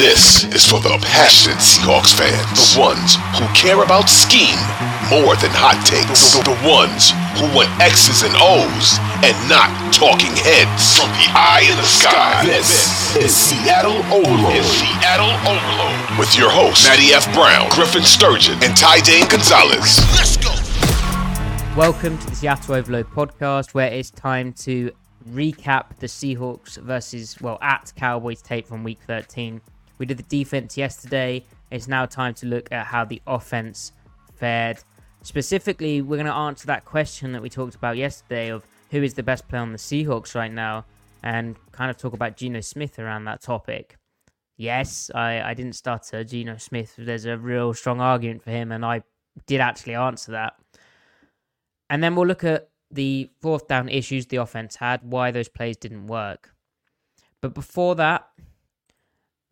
This is for the passionate Seahawks fans, the ones who care about scheme more than hot takes, the, the ones who want X's and O's and not talking heads. From the eye in the sky, this is Seattle Overload. Is Seattle Overload with your hosts Matty F. Brown, Griffin Sturgeon, and Ty Dane Gonzalez. Let's go. Welcome to the Seattle Overload podcast, where it's time to recap the Seahawks versus, well, at Cowboys tape from week 13. We did the defense yesterday. It's now time to look at how the offense fared. Specifically, we're going to answer that question that we talked about yesterday of who is the best player on the Seahawks right now and kind of talk about Geno Smith around that topic. Yes, I, I didn't stutter. Geno Smith, there's a real strong argument for him, and I did actually answer that. And then we'll look at the fourth down issues the offense had, why those plays didn't work. But before that,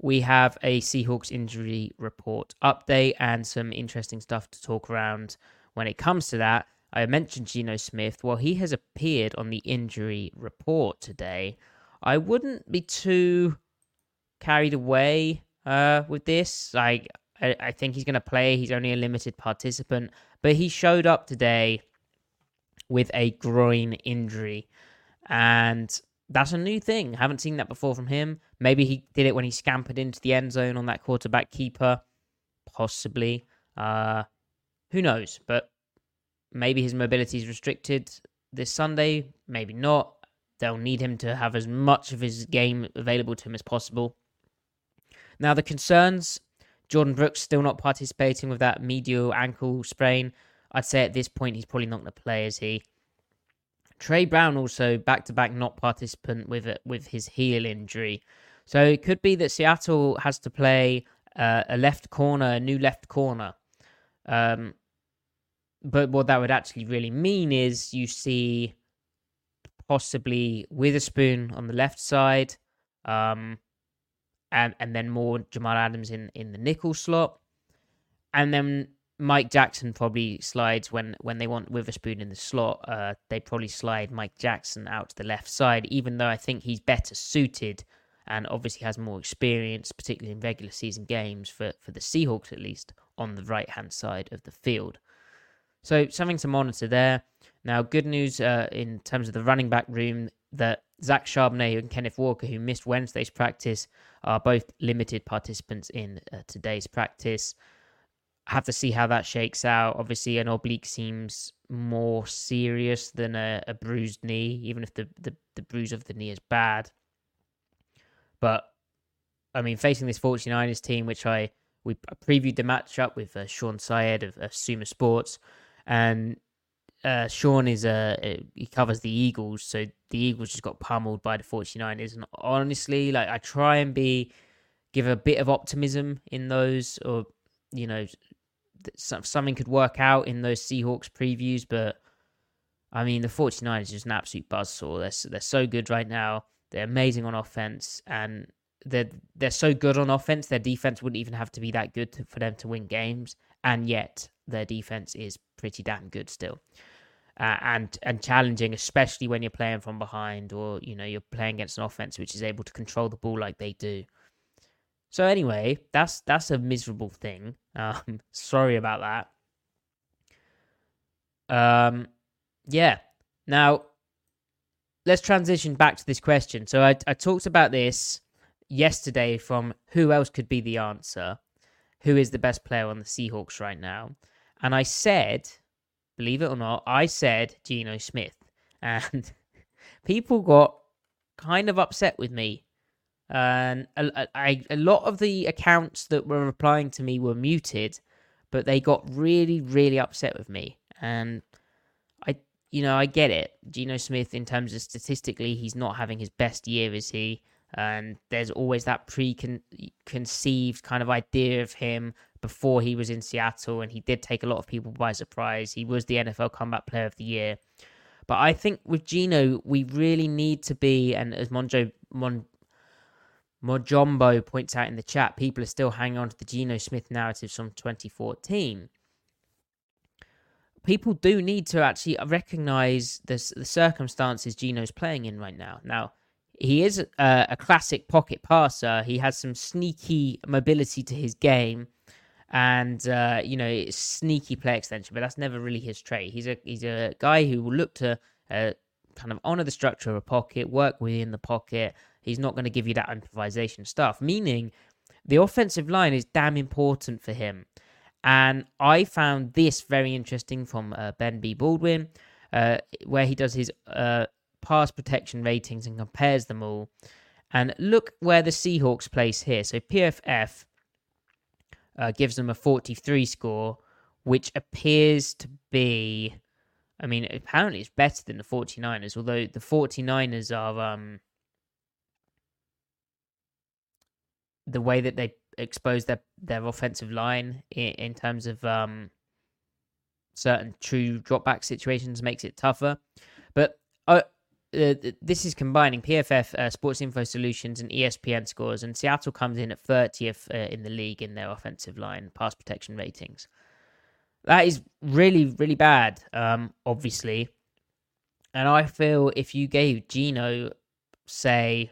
we have a Seahawks injury report update and some interesting stuff to talk around when it comes to that. I mentioned Geno Smith. Well, he has appeared on the injury report today. I wouldn't be too carried away uh, with this. Like, I, I think he's going to play. He's only a limited participant, but he showed up today with a groin injury. And that's a new thing. Haven't seen that before from him. Maybe he did it when he scampered into the end zone on that quarterback keeper. Possibly. Uh, who knows? But maybe his mobility is restricted this Sunday. Maybe not. They'll need him to have as much of his game available to him as possible. Now, the concerns Jordyn Brooks still not participating with that medial ankle sprain. I'd say at this point he's probably not going to play, is he? Tre Brown also back to back not participant with it, with his heel injury. So it could be that Seattle has to play uh, a left corner, a new left corner. Um, but what that would actually really mean is you see possibly Witherspoon on the left side, um, and and then more Jamal Adams in in the nickel slot, and then Mike Jackson probably slides when when they want Witherspoon in the slot. Uh, they probably slide Mike Jackson out to the left side, even though I think he's better suited and obviously has more experience, particularly in regular season games for for the Seahawks at least on the right hand side of the field. So something to monitor there. Now, good news uh, in terms of the running back room that Zach Charbonnet and Kenneth Walker, who missed Wednesday's practice, are both limited participants in uh, today's practice have to see how that shakes out. Obviously, an oblique seems more serious than a, a bruised knee, even if the, the, the bruise of the knee is bad. But I mean, facing this 49ers team, which I we previewed the matchup with uh, Sean Syed of, of SumerSports, and uh, Sean is a he covers the Eagles, so the Eagles just got pummeled by the 49ers. And honestly, like I try and be give a bit of optimism in those, or you know, something could work out in those Seahawks previews, but I mean, the 49ers is just an absolute buzzsaw. They're, they're so good right now. They're amazing on offense, and they're they're so good on offense. Their defense wouldn't even have to be that good to, for them to win games, and yet their defense is pretty damn good still, uh, and and challenging, especially when you're playing from behind or you know you're playing against an offense which is able to control the ball like they do. So anyway, that's that's a miserable thing. Um, sorry about that. Um, yeah. Now, let's transition back to this question. So I, I talked about this yesterday from who else could be the answer? Who is the best player on the Seahawks right now? And I said, believe it or not, I said Geno Smith. And people got kind of upset with me and a, a, lot of the accounts that were replying to me were muted, but they got really, really upset with me. And I you know, I get it. Geno Smith, in terms of statistically, he's not having his best year, is he? And there's always that preconceived kind of idea of him before he was in Seattle, and he did take a lot of people by surprise. He was the NFL Comeback Player of the Year. But I think with Geno, we really need to be, and as Monjo Mon, Mojombo points out in the chat, people are still hanging on to the Geno Smith narratives from 2014. People do need to actually recognize the, the circumstances Geno's playing in right now. Now, he is a, a classic pocket passer. He has some sneaky mobility to his game and uh, you know sneaky play extension, but that's never really his trait. He's a he's a guy who will look to uh, kind of honor the structure of a pocket, work within the pocket. He's not going to give you that improvisation stuff. Meaning, the offensive line is damn important for him. And I found this very interesting from uh, Ben B. Baldwin, uh, where he does his uh, pass protection ratings and compares them all. And look where the Seahawks place here. So PFF uh, gives them a 43 score, which appears to be. I mean, apparently it's better than the 49ers, although the 49ers are. Um, the way that they expose their, their offensive line in, in terms of um, certain true drop back situations makes it tougher. But uh, uh, this is combining PFF, uh, Sports Info Solutions, and ESPN scores, and Seattle comes in at 30th uh, in the league in their offensive line pass protection ratings. That is really, really bad, um, obviously. And I feel if you gave Geno, say,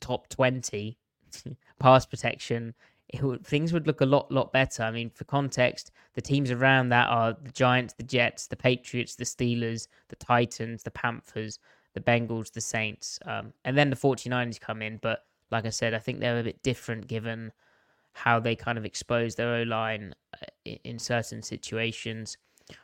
top 20 pass protection would, things would look a lot, lot better. I mean, for context, the teams around that are the Giants, the Jets, the Patriots, the Steelers, the Titans, the Panthers, the Bengals, the Saints. Um, and then the 49ers come in. But like I said, I think they're a bit different given how they kind of expose their O line uh, in certain situations.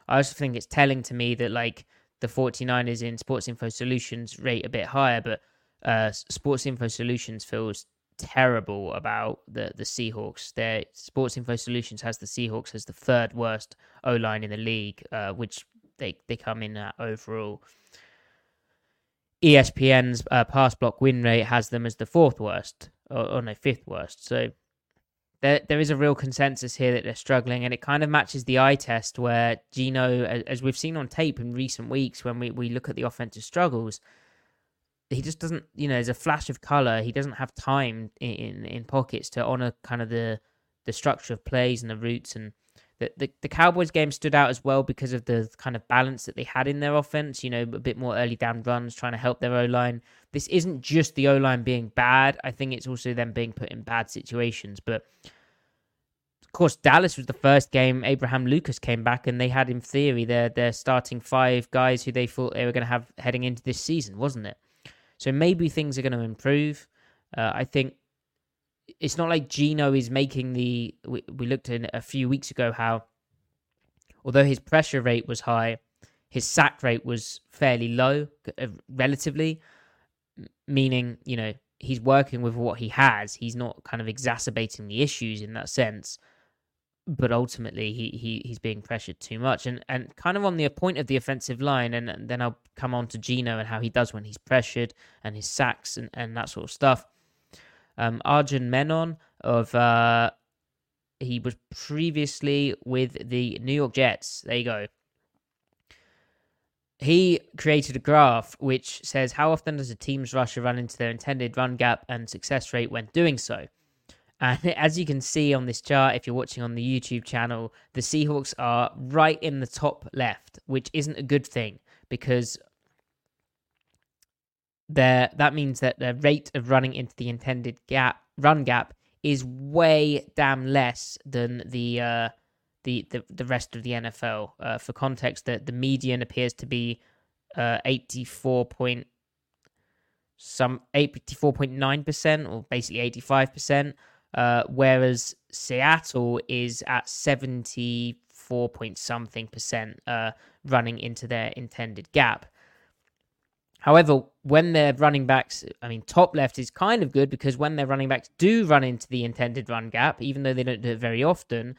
I also think it's telling to me that, like, the 49ers in Sports Info Solutions rate a bit higher, but uh, Sports Info Solutions feels terrible about the the Seahawks. Their Sports Info Solutions has the Seahawks as the third worst O line in the league, uh, which they they come in at overall. ESPN's uh, pass block win rate has them as the fourth worst, or, or no, fifth worst. So there there is a real consensus here that they're struggling, and it kind of matches the eye test where Geno, as we've seen on tape in recent weeks, when we, we look at the offensive struggles he just doesn't you know there's a flash of color he doesn't have time in in pockets to honor kind of the the structure of plays and the routes and the, the, the Cowboys game stood out as well because of the kind of balance that they had in their offense, you know, a bit more early down runs, trying to help their O line. This isn't just the O line being bad. I think it's also them being put in bad situations. But of course, Dallas was the first game. Abraham Lucas came back, and they had, in theory, their their starting five guys who they thought they were going to have heading into this season, wasn't it? So maybe things are going to improve. Uh, I think it's not like Geno is making the. We, we looked in a few weeks ago how, although his pressure rate was high, his sack rate was fairly low, uh, relatively. Meaning, you know, he's working with what he has. He's not kind of exacerbating the issues in that sense but ultimately he, he he's being pressured too much and and kind of on the point of the offensive line and, and, then I'll come on to Geno and how he does when he's pressured and his sacks and, and that sort of stuff. Um Arjun Menon of uh he was previously with the New York Jets. There you go. He created a graph which says how often does a team's rusher run into their intended run gap and success rate when doing so. And as you can see on this chart, if you're watching on the YouTube channel, the Seahawks are right in the top left, which isn't a good thing because there that means that the rate of running into the intended gap run gap is way damn less than the uh, the, the the rest of the NFL. Uh, for context, that the median appears to be uh, 84 point some 84.9 percent, or basically 85 percent. Uh, whereas Seattle is at 74 point something percent uh, running into their intended gap. However, when their running backs, I mean, top left is kind of good because when their running backs do run into the intended run gap, even though they don't do it very often,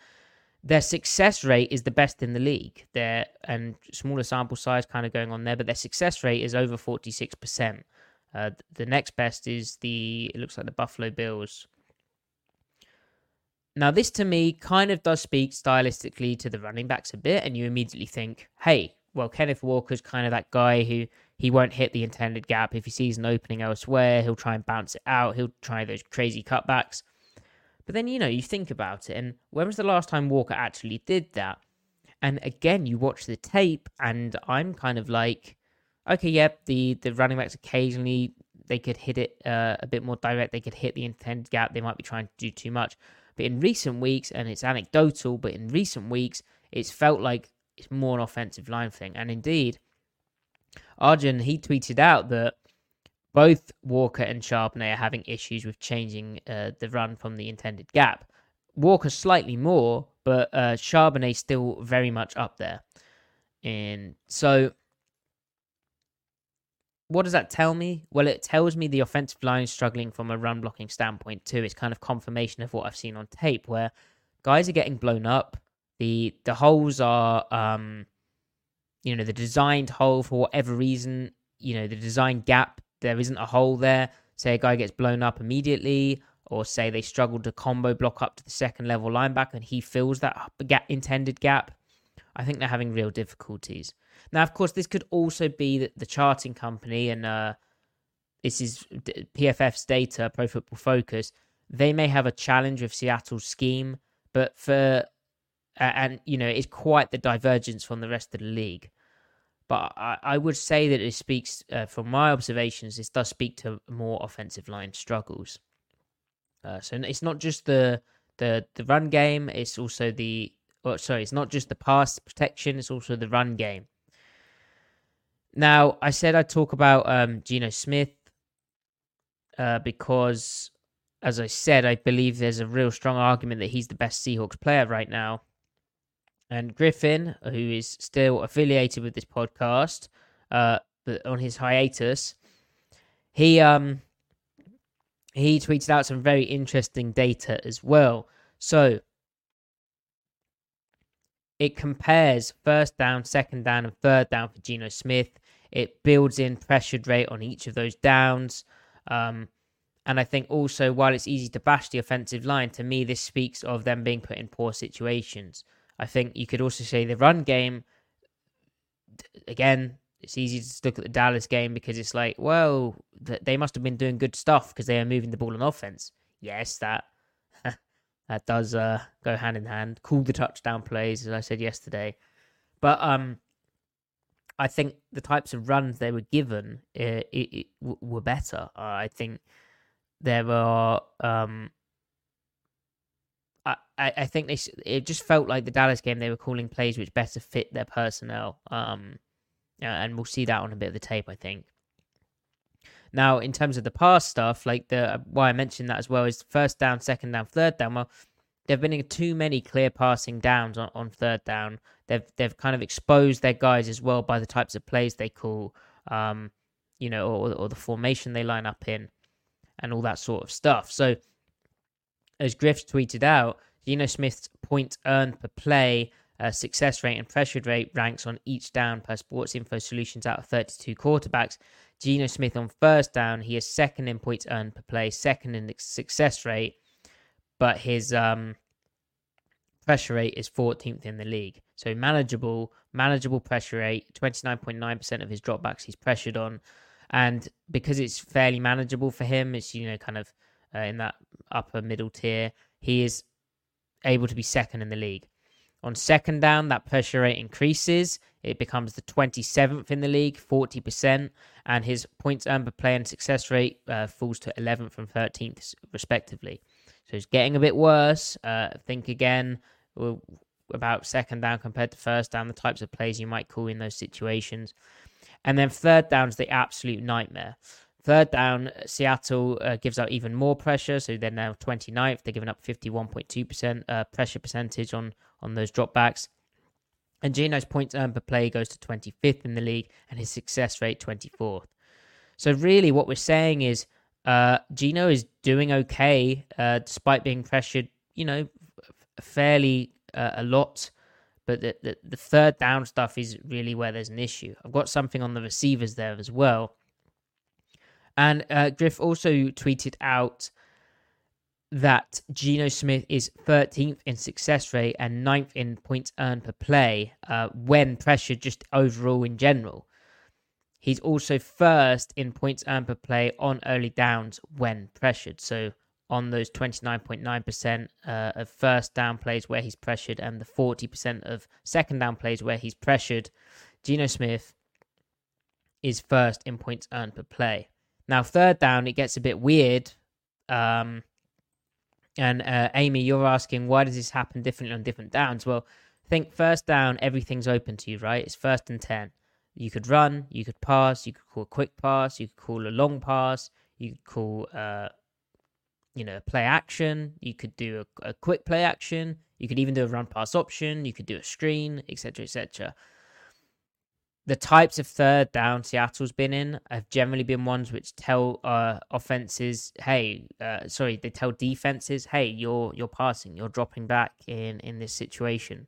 their success rate is the best in the league. Their and smaller sample size kind of going on there, but their success rate is over 46%. Uh, the next best is the it looks like the Buffalo Bills. Now, this to me kind of does speak stylistically to the running backs a bit, and you immediately think, hey, well, Kenneth Walker's kind of that guy who he won't hit the intended gap. If he sees an opening elsewhere, he'll try and bounce it out. He'll try those crazy cutbacks. But then, you know, you think about it, and when was the last time Walker actually did that? And again, you watch the tape, and I'm kind of like, okay, yep, yeah, the, the running backs occasionally they could hit it uh, a bit more direct. They could hit the intended gap. They might be trying to do too much. But in recent weeks, and it's anecdotal, but in recent weeks, it's felt like it's more an offensive line thing. And indeed, Arjun, he tweeted out that both Walker and Charbonnet are having issues with changing uh, the run from the intended gap. Walker slightly more, but uh, Charbonnet still very much up there. And so, what does that tell me? Well, it tells me the offensive line is struggling from a run blocking standpoint too. It's kind of confirmation of what I've seen on tape, where guys are getting blown up. the The holes are, um, you know, the designed hole for whatever reason. You know, the design gap there isn't a hole there, say a guy gets blown up immediately, or say they struggle to combo block up to the second level linebacker and he fills that intended gap, I think they're having real difficulties. Now, of course, this could also be that the charting company and uh, this is PFF's data, Pro Football Focus. They may have a challenge with Seattle's scheme, but for and you know it's quite the divergence from the rest of the league. But I, I would say that it speaks, uh, from my observations, this does speak to more offensive line struggles. Uh, so it's not just the the the run game; it's also the oh, sorry, it's not just the pass protection; it's also the run game. Now, I said I'd talk about um, Geno Smith uh, because, as I said, I believe there's a real strong argument that he's the best Seahawks player right now. And Griffin, who is still affiliated with this podcast, uh, but on his hiatus, he um he tweeted out some very interesting data as well. So it compares first down, second down, and third down for Geno Smith. It builds in pressured rate on each of those downs. Um, and I think also, while it's easy to bash the offensive line, to me, this speaks of them being put in poor situations. I think you could also say the run game, again, it's easy to look at the Dallas game because it's like, well, they must have been doing good stuff because they are moving the ball on offense. Yes, that that does uh, go hand in hand. Cool the touchdown plays, as I said yesterday. But um, I think the types of runs they were given uh, it, it, were better. Uh, I think there are um, I, I think they it just felt like the Dallas game they were calling plays which better fit their personnel. Um, and we'll see that on a bit of the tape, I think. Now, in terms of the pass stuff, like the why I mentioned that as well is first down, second down, third down. Well, there've been too many clear passing downs on, on third down. They've they've kind of exposed their guys as well by the types of plays they call, um, you know, or, or the formation they line up in, and all that sort of stuff. So as Griff tweeted out, Geno Smith's points earned per play, uh, success rate, and pressure rate ranks on each down per Sports Info Solutions out of 32 quarterbacks. Geno Smith on first down, he is second in points earned per play, second in success rate, but his um, pressure rate is 14th in the league. So manageable, manageable pressure rate. 29.9% of his dropbacks he's pressured on, and because it's fairly manageable for him, it's you know kind of uh, in that upper middle tier. He is able to be second in the league. On second down, that pressure rate increases. It becomes the 27th in the league, 40%, and his points earned per play and success rate uh, falls to 11th and 13th, respectively. So it's getting a bit worse. Uh, think again about second down compared to first down, the types of plays you might call in those situations. And then third down is the absolute nightmare. Third down, Seattle uh, gives out even more pressure, so they're now 29th. They're giving up 51.2% uh, pressure percentage on, on those dropbacks. And Geno's points earned per play goes to 25th in the league, and his success rate 24th. So really, what we're saying is uh, Geno is doing okay uh, despite being pressured, you know, fairly uh, a lot. But the, the, the third down stuff is really where there's an issue. I've got something on the receivers there as well. And uh, Griff also tweeted out that Geno Smith is 13th in success rate and 9th in points earned per play uh, when pressured, just overall in general. He's also first in points earned per play on early downs when pressured. So on those 29.9% uh, of first down plays where he's pressured and the 40% of second down plays where he's pressured, Geno Smith is first in points earned per play. Now, third down, it gets a bit weird. Um, and uh, Amy, you're asking, why does this happen differently on different downs? Well, think first down, everything's open to you, right? It's first and 10. You could run, you could pass, you could call a quick pass, you could call a long pass, you could call, uh, you know, play action, you could do a, a quick play action, you could even do a run pass option, you could do a screen, etc., etc the types of third down Seattle's been in have generally been ones which tell uh, offenses, "Hey, uh, sorry," they tell defenses, "Hey, you're you're passing, you're dropping back in in this situation."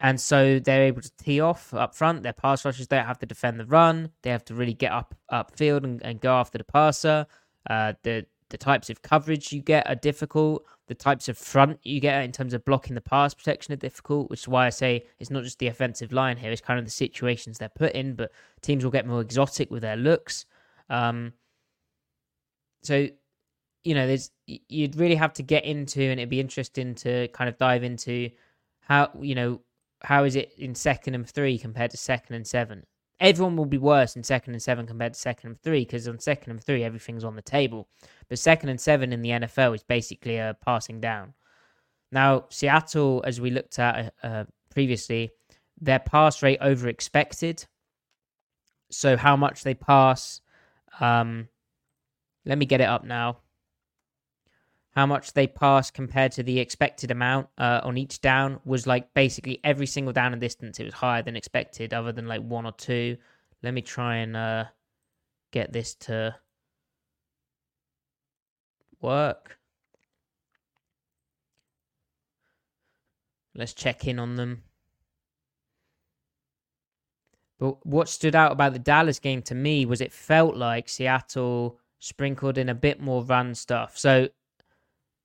And so they're able to tee off up front. Their pass rushers don't have to defend the run. They have to really get up upfield and, and go after the passer. Uh, the the types of coverage you get are difficult. The types of front you get in terms of blocking the pass protection are difficult, which is why I say it's not just the offensive line here, it's kind of the situations they're put in, but teams will get more exotic with their looks. Um, so, you know, there's you'd really have to get into, and it'd be interesting to kind of dive into how, you know, how is it in second and three compared to second and seven? everyone will be worse in second and seven compared to second and three because on second and three everything's on the table. But second and seven in the NFL is basically a passing down. Now Seattle, as we looked at uh, previously, their pass rate over expected. So how much they pass. Um, let me get it up now how much they passed compared to the expected amount uh, on each down was like basically every single down and distance it was higher than expected other than like one or two. Let me try and uh, get this to work. Let's check in on them. But what stood out about the Dallas game to me was it felt like Seattle sprinkled in a bit more run stuff. So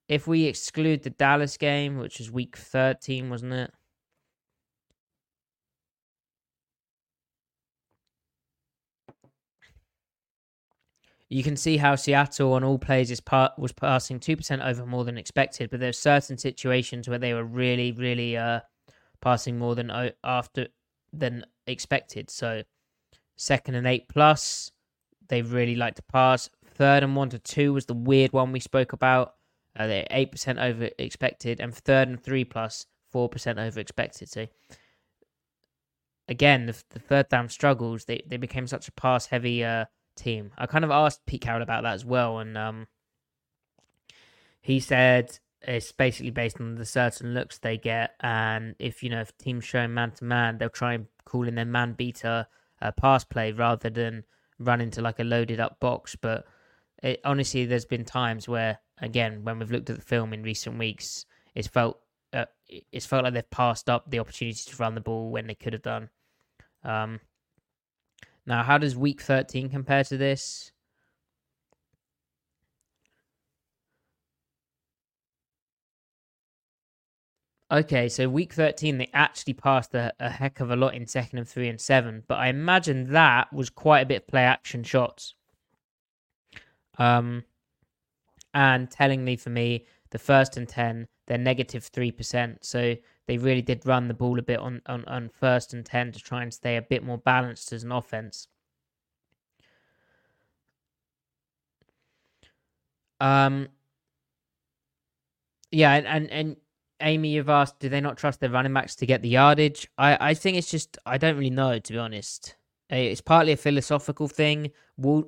if we exclude the Dallas game, which was week 13, wasn't it? You can see how Seattle on all plays is was passing 2% over more than expected, but there's certain situations where they were really, really uh, passing more than after than expected. So second and eight plus, they really like to pass. Third and one to two was the weird one we spoke about. Uh, they're eight percent over expected, and third and three plus four percent over expected. So again, the, the, third down struggles. They they became such a pass heavy uh, team. I kind of asked Pete Carroll about that as well, and um, he said it's basically based on the certain looks they get, and if you know if teams showing man to man, they'll try and call in their man beater uh, pass play rather than run into like a loaded up box. But it, honestly, there's been times where again, when we've looked at the film in recent weeks, it's felt uh, it's felt like they've passed up the opportunity to run the ball when they could have done. Um, now, how does Week 13 compare to this? Okay, so week 13, they actually passed a, a, heck of a lot in second and three and seven, but I imagine that was quite a bit of play action shots. Um, and tellingly for me, the first and 10, they're negative 3%. So they really did run the ball a bit on, on, on first and 10 to try and stay a bit more balanced as an offense. Um, yeah, and, and, and Amy, you've asked, do they not trust their running backs to get the yardage? I, I think it's just, I don't really know, to be honest. It's partly a philosophical thing.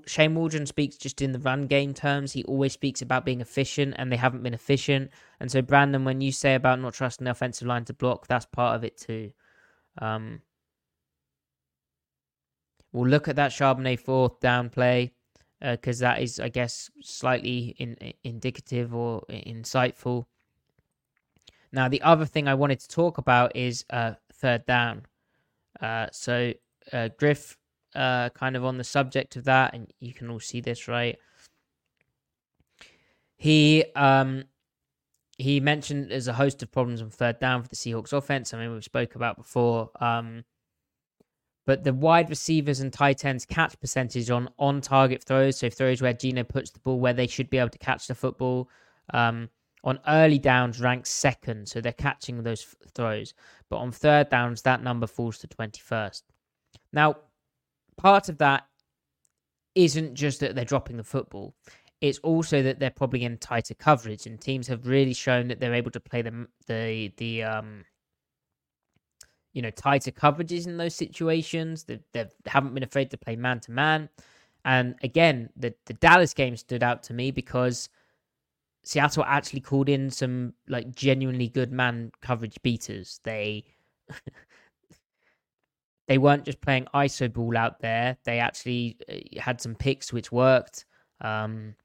Shane Waldron speaks just in the run game terms. He always speaks about being efficient, and they haven't been efficient. And so, Brandon, when you say about not trusting the offensive line to block, that's part of it too. Um, we'll look at that Charbonnet fourth down play because uh, that is, I guess, slightly in, indicative or insightful. Now, the other thing I wanted to talk about is uh, third down. Uh, so, uh, Griff, uh, kind of on the subject of that, and you can all see this, right? He um, he mentioned there's a host of problems on third down for the Seahawks offense. I mean, we've spoke about before. Um, but the wide receivers and tight ends catch percentage on on target throws, so throws where Geno puts the ball where they should be able to catch the football, um, on early downs ranks second, so they're catching those f- throws. But on third downs, that number falls to 21st. Now, part of that isn't just that they're dropping the football, it's also that they're probably in tighter coverage, and teams have really shown that they're able to play the, the, the, um, you know, tighter coverages in those situations. They, they haven't been afraid to play man to man. And again, the, the Dallas game stood out to me because Seattle actually called in some like genuinely good man coverage beaters. They they weren't just playing ISO ball out there. They actually uh, had some picks which worked. Um,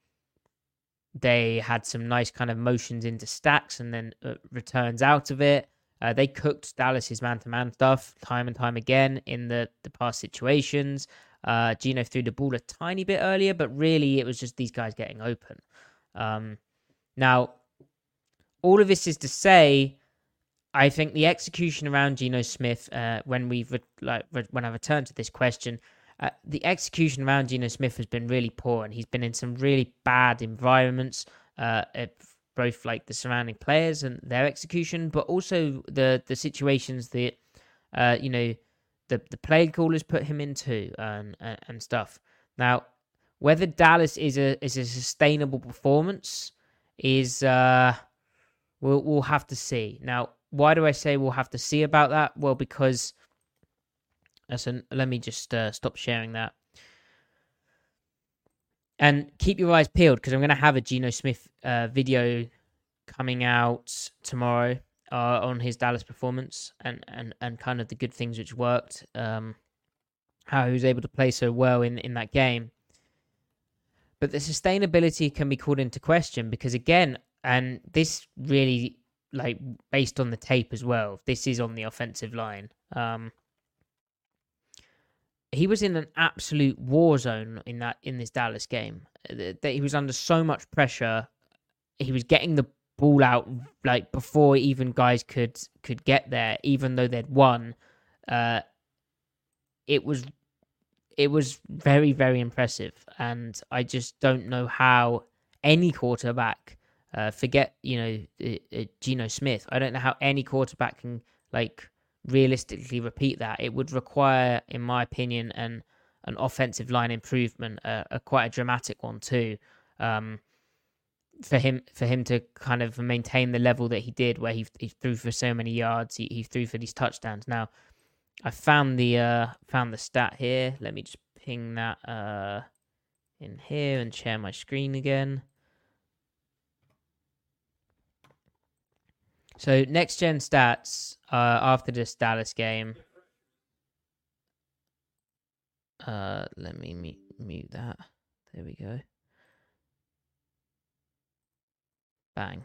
they had some nice kind of motions into stacks and then uh, returns out of it. Uh, they cooked Dallas's man-to-man stuff time and time again in the the past situations. Uh, Geno threw the ball a tiny bit earlier, but really it was just these guys getting open. Um, now, all of this is to say, I think the execution around Geno Smith, uh, when we've re- like re- when I return to this question, uh, the execution around Geno Smith has been really poor, and he's been in some really bad environments. Uh, both like the surrounding players and their execution, but also the the situations that uh, you know the the play callers put him into and, and and stuff. Now, whether Dallas is a is a sustainable performance is uh we'll we'll have to see. Now, why do I say we'll have to see about that? Well, because listen, let me just uh, stop sharing that. And keep your eyes peeled because I'm going to have a Geno Smith uh, video coming out tomorrow uh, on his Dallas performance and, and, and kind of the good things which worked, um, how he was able to play so well in, in that game. But the sustainability can be called into question because, again, and this really, like, based on the tape as well, this is on the offensive line. Um, he was in an absolute war zone in that in this Dallas game. Uh, that he was under so much pressure. He was getting the ball out like before even guys could could get there, even though they'd won. Uh, it was it was very very impressive, and I just don't know how any quarterback. Uh, forget you know uh, uh, Geno Smith. I don't know how any quarterback can like realistically repeat that. It would require, in my opinion, an an offensive line improvement, uh, a quite a dramatic one too, um, for him for him to kind of maintain the level that he did, where he, he threw for so many yards, he, he threw for these touchdowns. Now, I found the uh, found the stat here. Let me just ping that uh, in here and share my screen again. So next gen stats uh, after this Dallas game. Uh, let me mute, mute that. There we go. Bang.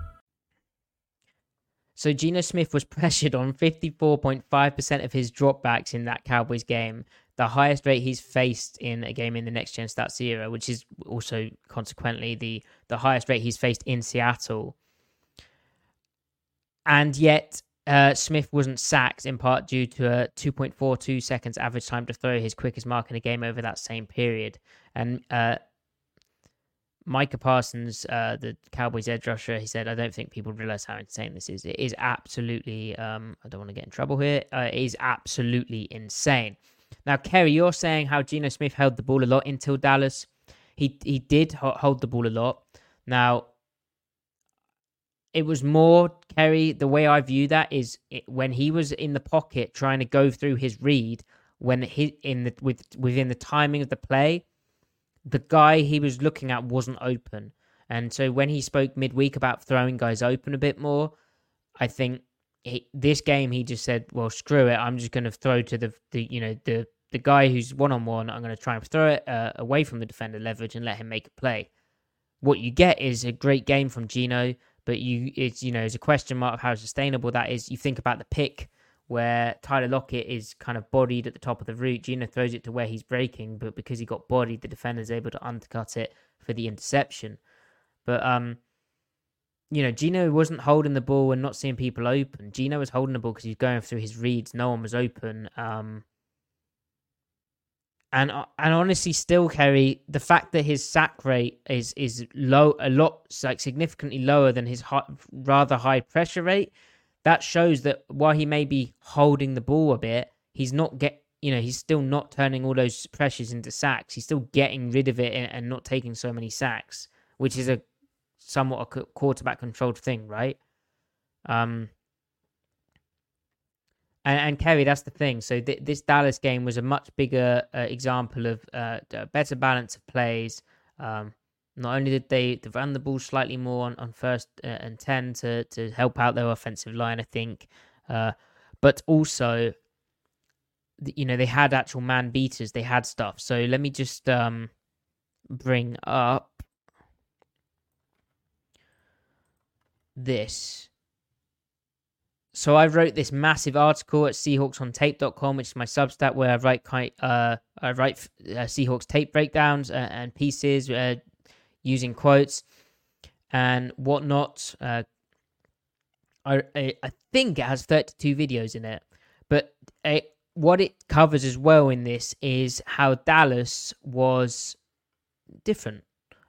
So Geno Smith was pressured on 54.5% of his dropbacks in that Cowboys game, the highest rate he's faced in a game in the next gen stats era, which is also consequently the the highest rate he's faced in Seattle. And yet uh, Smith wasn't sacked in part due to a 2.42 seconds average time to throw, his quickest mark in a game over that same period. And uh, Micah Parsons, uh, the Cowboys edge rusher, he said, I don't think people realize how insane this is. It is absolutely, um, I don't want to get in trouble here, uh, it is absolutely insane. Now, Kerry, you're saying how Geno Smith held the ball a lot until Dallas. He he did hold the ball a lot. Now, it was more Kerry. The way I view that is it, when he was in the pocket trying to go through his read, when he in the with within the timing of the play, the guy he was looking at wasn't open, and so when he spoke midweek about throwing guys open a bit more, I think he, this game he just said, "Well, screw it. I'm just going to throw to the the you know the the guy who's one on one. I'm going to try and throw it uh, away from the defender leverage and let him make a play." What you get is a great game from Geno but you it's you know it's a question mark of how sustainable that is. You think about the pick where Tyler Lockett is kind of bodied at the top of the route. Geno throws it to where he's breaking, but because he got bodied, the defender's able to undercut it for the interception. But um, you know, Geno wasn't holding the ball and not seeing people open. Geno was holding the ball because he's going through his reads. No one was open. Um, and uh, and honestly, still Kerry, the fact that his sack rate is is low, a lot like significantly lower than his high, rather high pressure rate, that shows that while he may be holding the ball a bit, he's not get you know he's still not turning all those pressures into sacks. He's still getting rid of it and, not taking so many sacks, which is a somewhat a quarterback controlled thing, right? Um, and, and Kerry, that's the thing. So th- this Dallas game was a much bigger uh, example of uh, a better balance of plays. Um, not only did they, they run the ball slightly more on, on first uh, and 10 to, to help out their offensive line, I think, uh, but also, you know, they had actual man beaters, they had stuff. So let me just um, bring up this so I wrote this massive article at SeahawksOnTape.com, which is my Substack, where I write uh, I write uh, Seahawks tape breakdowns uh, and pieces uh, using quotes and whatnot. Uh, I, I, think it has 32 videos in it, but it, what it covers as well in this is how Dallas was different.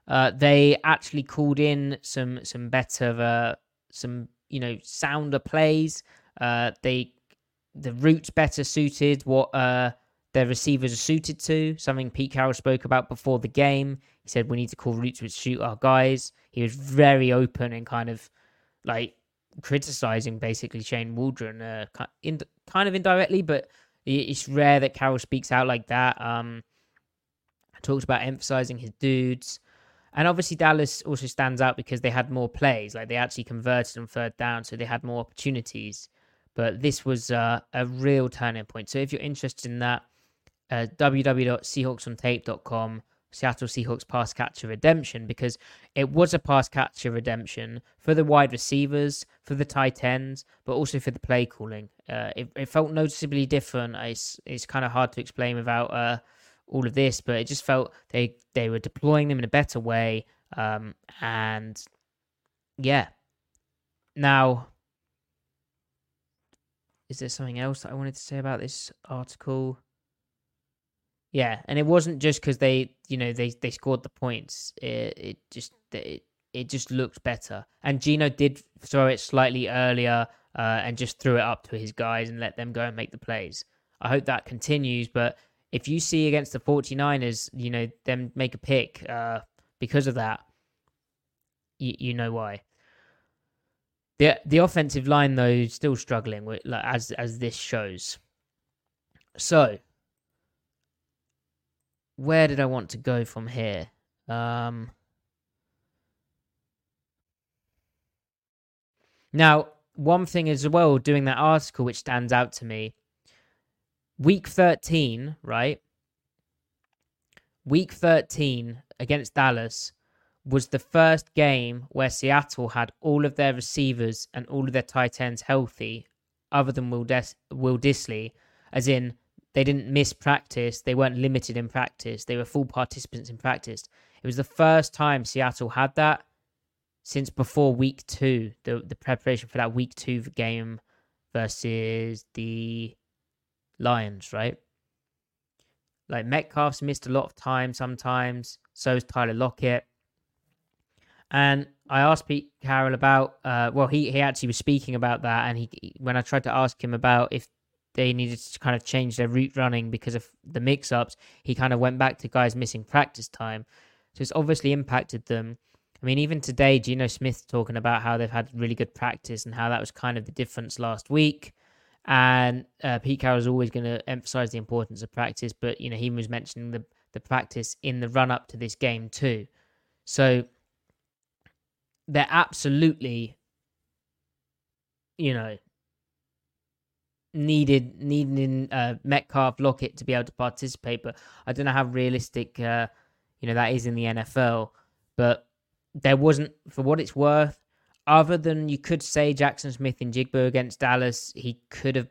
Uh, they actually called in some some better uh, some you know sounder plays. Uh, they the routes better suited what uh, their receivers are suited to. Something Pete Carroll spoke about before the game. He said we need to call routes which suit our guys. He was very open and kind of like criticizing basically Shane Waldron, uh, in, kind of indirectly, but it's rare that Carroll speaks out like that. Um, talks about emphasizing his dudes. And obviously, Dallas also stands out because they had more plays. Like they actually converted on third down, so they had more opportunities. But this was uh, a real turning point. So if you're interested in that, uh, www.seahawksontape.com, Seattle Seahawks pass catcher redemption, because it was a pass catcher redemption for the wide receivers, for the tight ends, but also for the play calling. Uh, it, it, felt noticeably different. It's, it's kind of hard to explain without uh, all of this, but it just felt they they were deploying them in a better way. Um, and yeah, now is there something else that I wanted to say about this article? Yeah, and it wasn't just because they, you know, they they scored the points. It, it just it it just looked better. And Geno did throw it slightly earlier uh, and just threw it up to his guys and let them go and make the plays. I hope that continues, but if you see against the 49ers, you know, them make a pick uh, because of that, you, you know why. The the offensive line though still struggling with, like, as as this shows. So, where did I want to go from here? Um, now, one thing as well, doing that article, which stands out to me, week 13, right? Week 13 against Dallas was the first game where Seattle had all of their receivers and all of their tight ends healthy, other than Will, Des- Will Dissly, as in they didn't miss practice, they weren't limited in practice, they were full participants in practice. It was the first time Seattle had that since before week two, the the preparation for that week two game versus the Lions, right? Like Metcalf's missed a lot of time sometimes. So is Tyler Lockett. And I asked Pete Carroll about, uh, well, he, he actually was speaking about that. And he, when I tried to ask him about if they needed to kind of change their route running because of the mix ups, he kind of went back to guys missing practice time. So it's obviously impacted them. I mean, even today, Geno Smith talking about how they've had really good practice and how that was kind of the difference last week. And uh, Pete Carroll is always going to emphasize the importance of practice, but you know he was mentioning the the practice in the run up to this game too. So they're absolutely, you know, needed needing uh, Metcalf Lockett to be able to participate. But I don't know how realistic, uh, you know, that is in the NFL. But there wasn't, for what it's worth, other than you could say Jackson Smith-Njigba against Dallas, he could have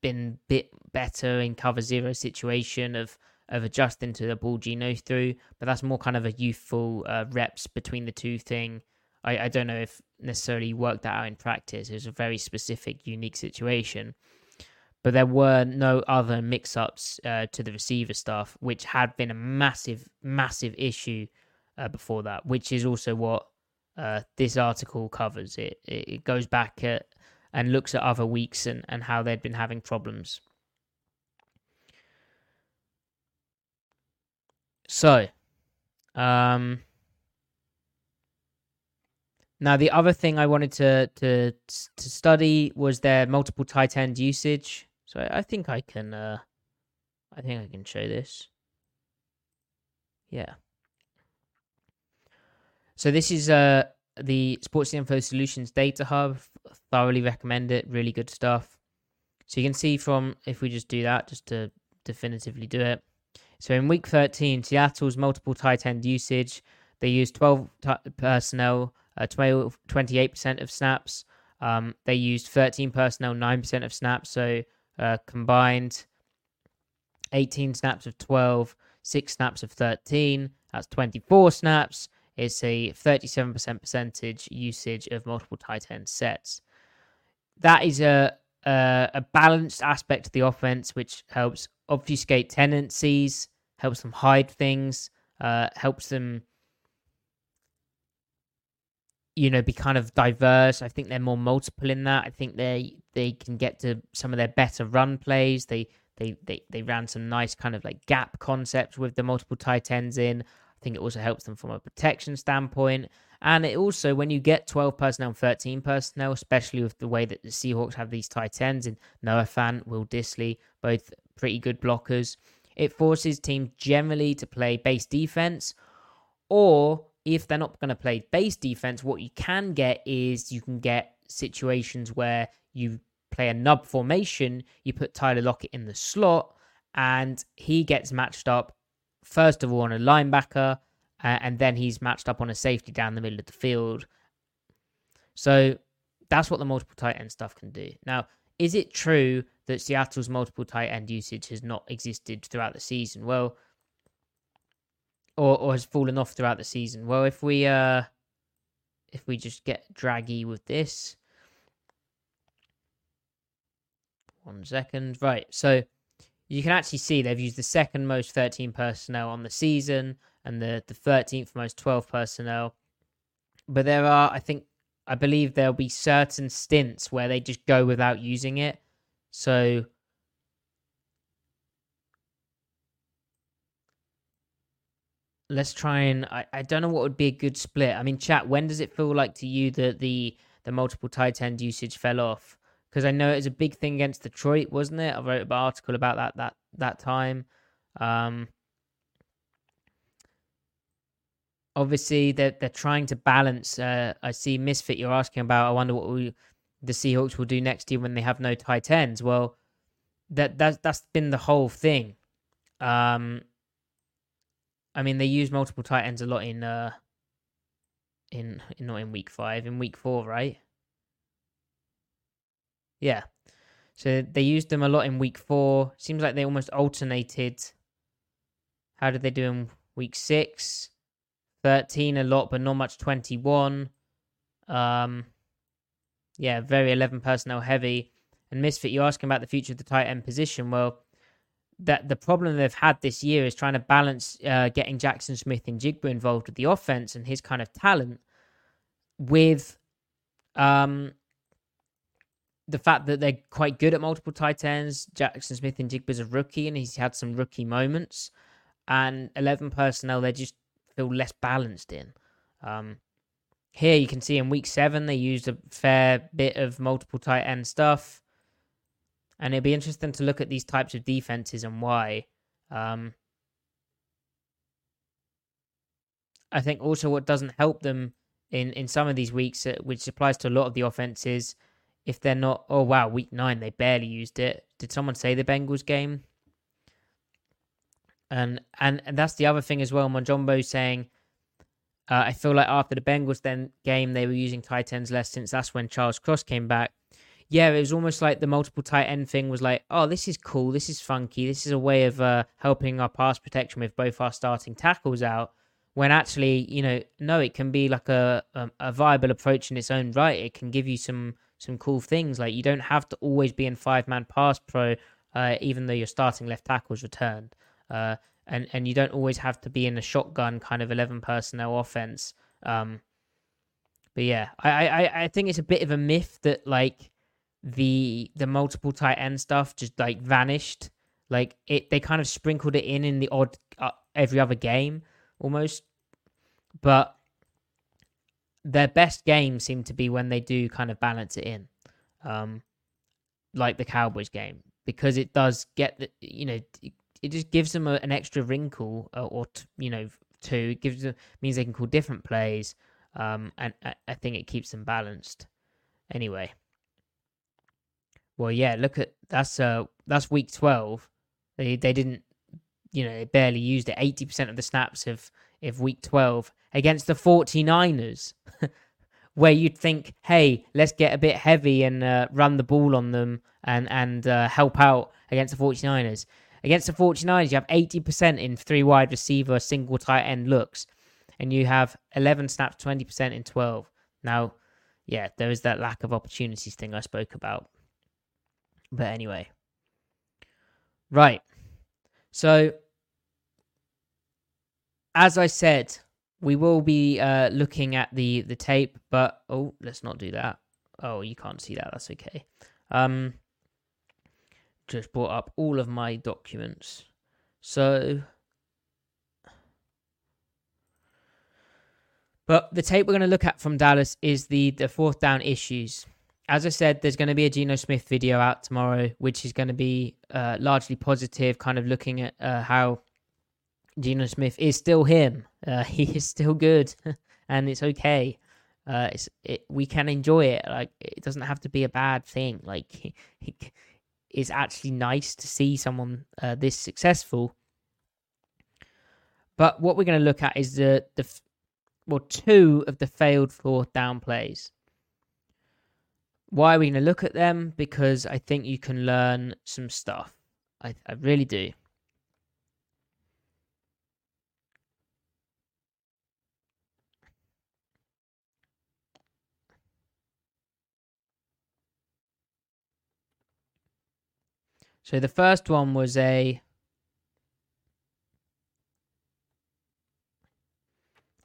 been a bit better in cover zero situation of of adjusting to the ball Geno through, but that's more kind of a youthful uh, reps between the two thing. I, I don't know if necessarily worked that out in practice. It was a very specific, unique situation. But there were no other mix ups uh, to the receiver stuff, which had been a massive, massive issue uh, before that, which is also what uh, this article covers. It, it goes back at, and looks at other weeks and, and how they'd been having problems. So, um, now the other thing I wanted to to to study was their multiple tight end usage. So I, I think I can, uh, I think I can show this. Yeah. So this is uh the Sports Info Solutions Data Hub. Thoroughly recommend it. Really good stuff. So you can see from if we just do that, just to definitively do it. So in week 13, Seattle's multiple tight end usage, they used 12 t- personnel, uh, 12, 28% of snaps. Um, they used 13 personnel, 9% of snaps. So uh, combined 18 snaps of 12, 6 snaps of 13. That's 24 snaps. It's a 37% percentage usage of multiple tight end sets. That is a, a, a balanced aspect of the offense, which helps obfuscate tendencies, helps them hide things, uh, helps them, you know, be kind of diverse. I think they're more multiple in that. I think they they can get to some of their better run plays. They they they they ran some nice kind of like gap concepts with the multiple tight ends in. I think it also helps them from a protection standpoint. And it also, when you get 12 personnel and 13 personnel, especially with the way that the Seahawks have these tight ends in Noah Fant, Will Dissly, both pretty good blockers, it forces teams generally to play base defense. Or if they're not going to play base defense, what you can get is you can get situations where you play a nub formation, you put Tyler Lockett in the slot, and he gets matched up, first of all, on a linebacker uh, and then he's matched up on a safety down the middle of the field. So that's what the multiple tight end stuff can do. Now, is it true that Seattle's multiple tight end usage has not existed throughout the season? Well, or or has fallen off throughout the season. Well, if we uh if we just get draggy with this. One second. Right. So you can actually see they've used the second most 13 personnel on the season and the, the 13th most 12 personnel. But there are, I think, I believe there'll be certain stints where they just go without using it. So let's try and I, I don't know what would be a good split. I mean, chat, when does it feel like to you that the the multiple tight end usage fell off? Because I know it was a big thing against Detroit, wasn't it? I wrote an article about that that that time. Um, obviously they're they're trying to balance. Uh, I see Misfit. You're asking about. I wonder what we, the Seahawks will do next year when they have no tight ends. Well, that that's that's been the whole thing. Um, I mean, they use multiple tight ends a lot in uh, in, in not in week five, in week four, right? Yeah. So they used them a lot in week four. Seems like they almost alternated. How did they do in week six? 13 a lot, but not much 21. Um, yeah, very 11 personnel heavy. And Misfit, you're asking about the future of the tight end position. Well, that the problem they've had this year is trying to balance uh, getting Jackson Smith-Njigba involved with the offense and his kind of talent with um, the fact that they're quite good at multiple tight ends. Jackson Smith-Njigba is a rookie and he's had some rookie moments. And 11 personnel, they're just feel less balanced in. Um, here you can see in week seven they used a fair bit of multiple tight end stuff, and it'd be interesting to look at these types of defenses and why. Um, I think also what doesn't help them in in some of these weeks, uh, which applies to a lot of the offenses, if they're not. Oh wow, week nine they barely used it. Did someone say the Bengals game? And and, and that's the other thing as well. Monjombo saying, uh, I feel like after the Bengals then game they were using tight ends less since that's when Charles Cross came back. Yeah, it was almost like the multiple tight end thing was like, oh, this is cool, this is funky, this is a way of uh, helping our pass protection with both our starting tackles out when actually you know no it can be like a, a, a viable approach in its own right. It can give you some some cool things like you don't have to always be in five man pass pro uh, even though your starting left tackle tackle's returned uh, and and you don't always have to be in a shotgun kind of 11 personnel offense um, but yeah I, I i think it's a bit of a myth that like the the multiple tight end stuff just like vanished like it they kind of sprinkled it in in the odd uh, every other game almost. But their best games seem to be when they do kind of balance it in, um, like the Cowboys game, because it does get the you know it just gives them a, an extra wrinkle or, uh, or t- you know two it gives them means they can call different plays, um, and I, I think it keeps them balanced. Anyway, well, yeah, look at that's uh that's week twelve. They they didn't you know, they barely used it. 80% of the snaps of, of week 12 against the 49ers, where you'd think, hey, let's get a bit heavy and uh, run the ball on them and, and uh, help out against the 49ers. Against the 49ers, you have 80% in three wide receiver, single tight end looks, and you have 11 snaps, 20% in 12. Now, yeah, there is that lack of opportunities thing I spoke about. But anyway. Right. So, as I said, we will be uh, looking at the the tape, but oh, let's not do that. Oh, you can't see that. That's okay. Um, just brought up all of my documents. So, but the tape we're going to look at from Dallas is the the fourth down issues as I said, there's going to be a Geno Smith video out tomorrow, which is going to be uh, largely positive, kind of looking at uh, how Geno Smith is still him. Uh, he is still good, and it's okay. Uh, it's it, we can enjoy it. Like it doesn't have to be a bad thing. Like it's actually nice to see someone uh, this successful. But what we're going to look at is the the well two of the failed fourth down plays. Why are we going to look at them? Because I think you can learn some stuff. I, I really do. So the first one was a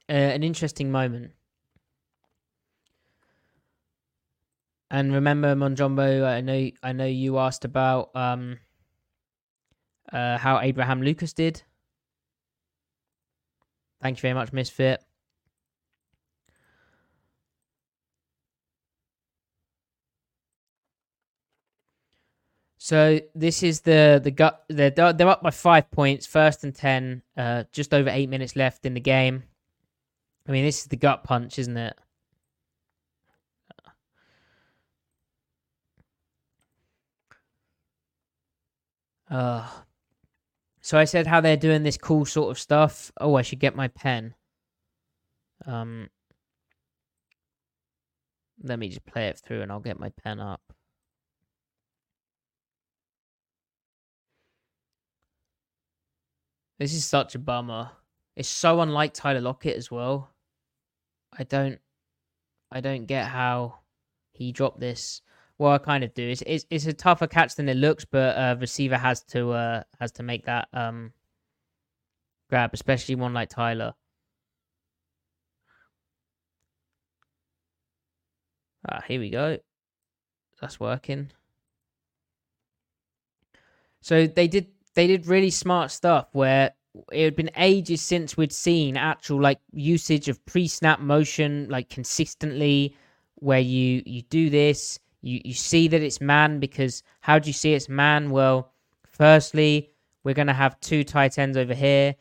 uh, an interesting moment. And remember, Monjombo, I know I know you asked about um, uh, how Abraham Lucas did. Thank you very much, Misfit. So this is the the gut. They're they're up by five points, first and ten. Uh, just over eight minutes left in the game. I mean, this is the gut punch, isn't it? Uh, so I said how they're doing this cool sort of stuff. Oh, I should get my pen. Um, let me just play it through and I'll get my pen up. This is such a bummer. It's so unlike Tyler Lockett as well. I don't I don't get how he dropped this. Well, I kind of do. It's, it's it's a tougher catch than it looks, but uh, receiver has to uh has to make that um grab, especially one like Tyler. Ah, here we go. That's working. So they did they did really smart stuff where it had been ages since we'd seen actual like usage of pre-snap motion like consistently where you you do this you you see that it's man because how do you see it's man well firstly we're going to have two tight ends over here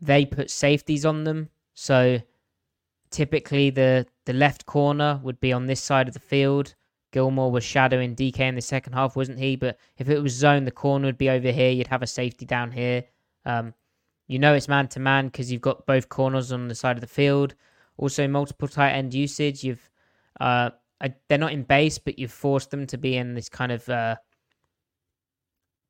they put safeties on them so typically the the left corner would be on this side of the field Gilmore was shadowing DK in the second half, wasn't he? But if it was zone, the corner would be over here. You'd have a safety down here. Um, you know it's man to man because you've got both corners on the side of the field. Also, multiple tight end usage. You've uh, I, they're not in base, but you've forced them to be in this kind of uh,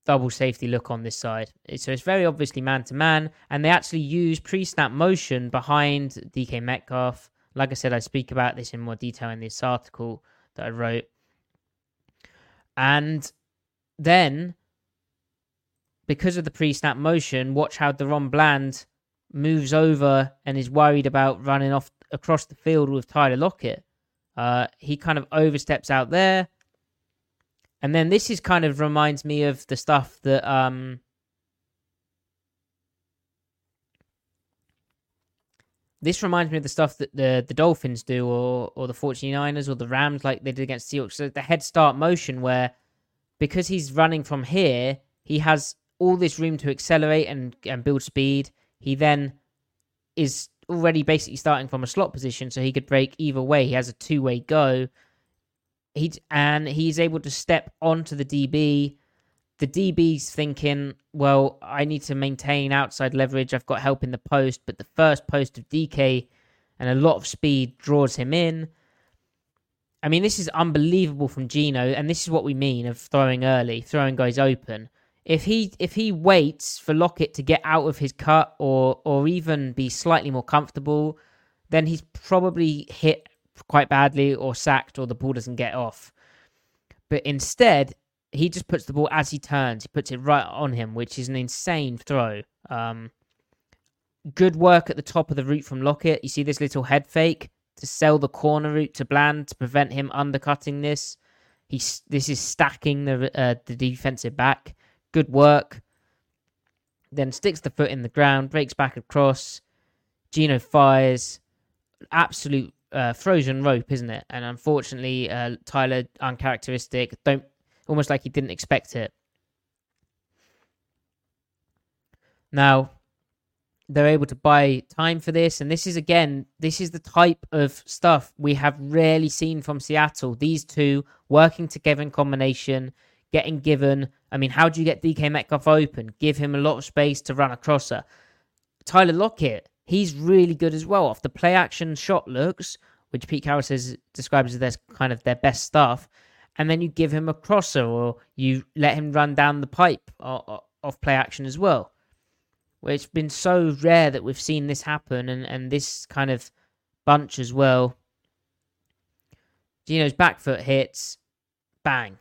double safety look on this side. So it's very obviously man to man, and they actually use pre snap motion behind DK Metcalf. Like I said, I speak about this in more detail in this article that I wrote. And then because of the pre-snap motion, watch how DaRon Bland moves over and is worried about running off across the field with Tyler Lockett. Uh, he kind of oversteps out there. And then this is kind of reminds me of the stuff that um, this reminds me of the stuff that the, the Dolphins do or or the 49ers or the Rams like they did against Seahawks. So the head start motion where because he's running from here, he has all this room to accelerate and, and build speed. He then is already basically starting from a slot position, so he could break either way. He has a two way go. He and he's able to step onto the DB. The DB's thinking, well, I need to maintain outside leverage. I've got help in the post, but the first post of DK and a lot of speed draws him in. I mean, this is unbelievable from Geno, and this is what we mean of throwing early, throwing guys open if he if he waits for Lockett to get out of his cut or or even be slightly more comfortable, then he's probably hit quite badly or sacked or the ball doesn't get off. But instead, he just puts the ball as he turns. He puts it right on him, which is an insane throw. Um, good work at the top of the route from Lockett. You see this little head fake to sell the corner route to Bland to prevent him undercutting this. He's this is stacking the uh, the defensive back. Good work. Then sticks the foot in the ground, breaks back across. Geno fires. Absolute uh, frozen rope, isn't it? And unfortunately, uh, Tyler uncharacteristic. Don't almost like he didn't expect it. Now, they're able to buy time for this, and this is again, this is the type of stuff we have rarely seen from Seattle. These two working together in combination, getting given. I mean, how do you get DK Metcalf open? Give him a lot of space to run a crosser. Tyler Lockett, he's really good as well. Off the play action shot looks, which Pete Carroll says describes as their kind of their best stuff, and then you give him a crosser or you let him run down the pipe off play action as well. Where it's been so rare that we've seen this happen, and, and this kind of bunch as well. Geno's back foot hits, bang.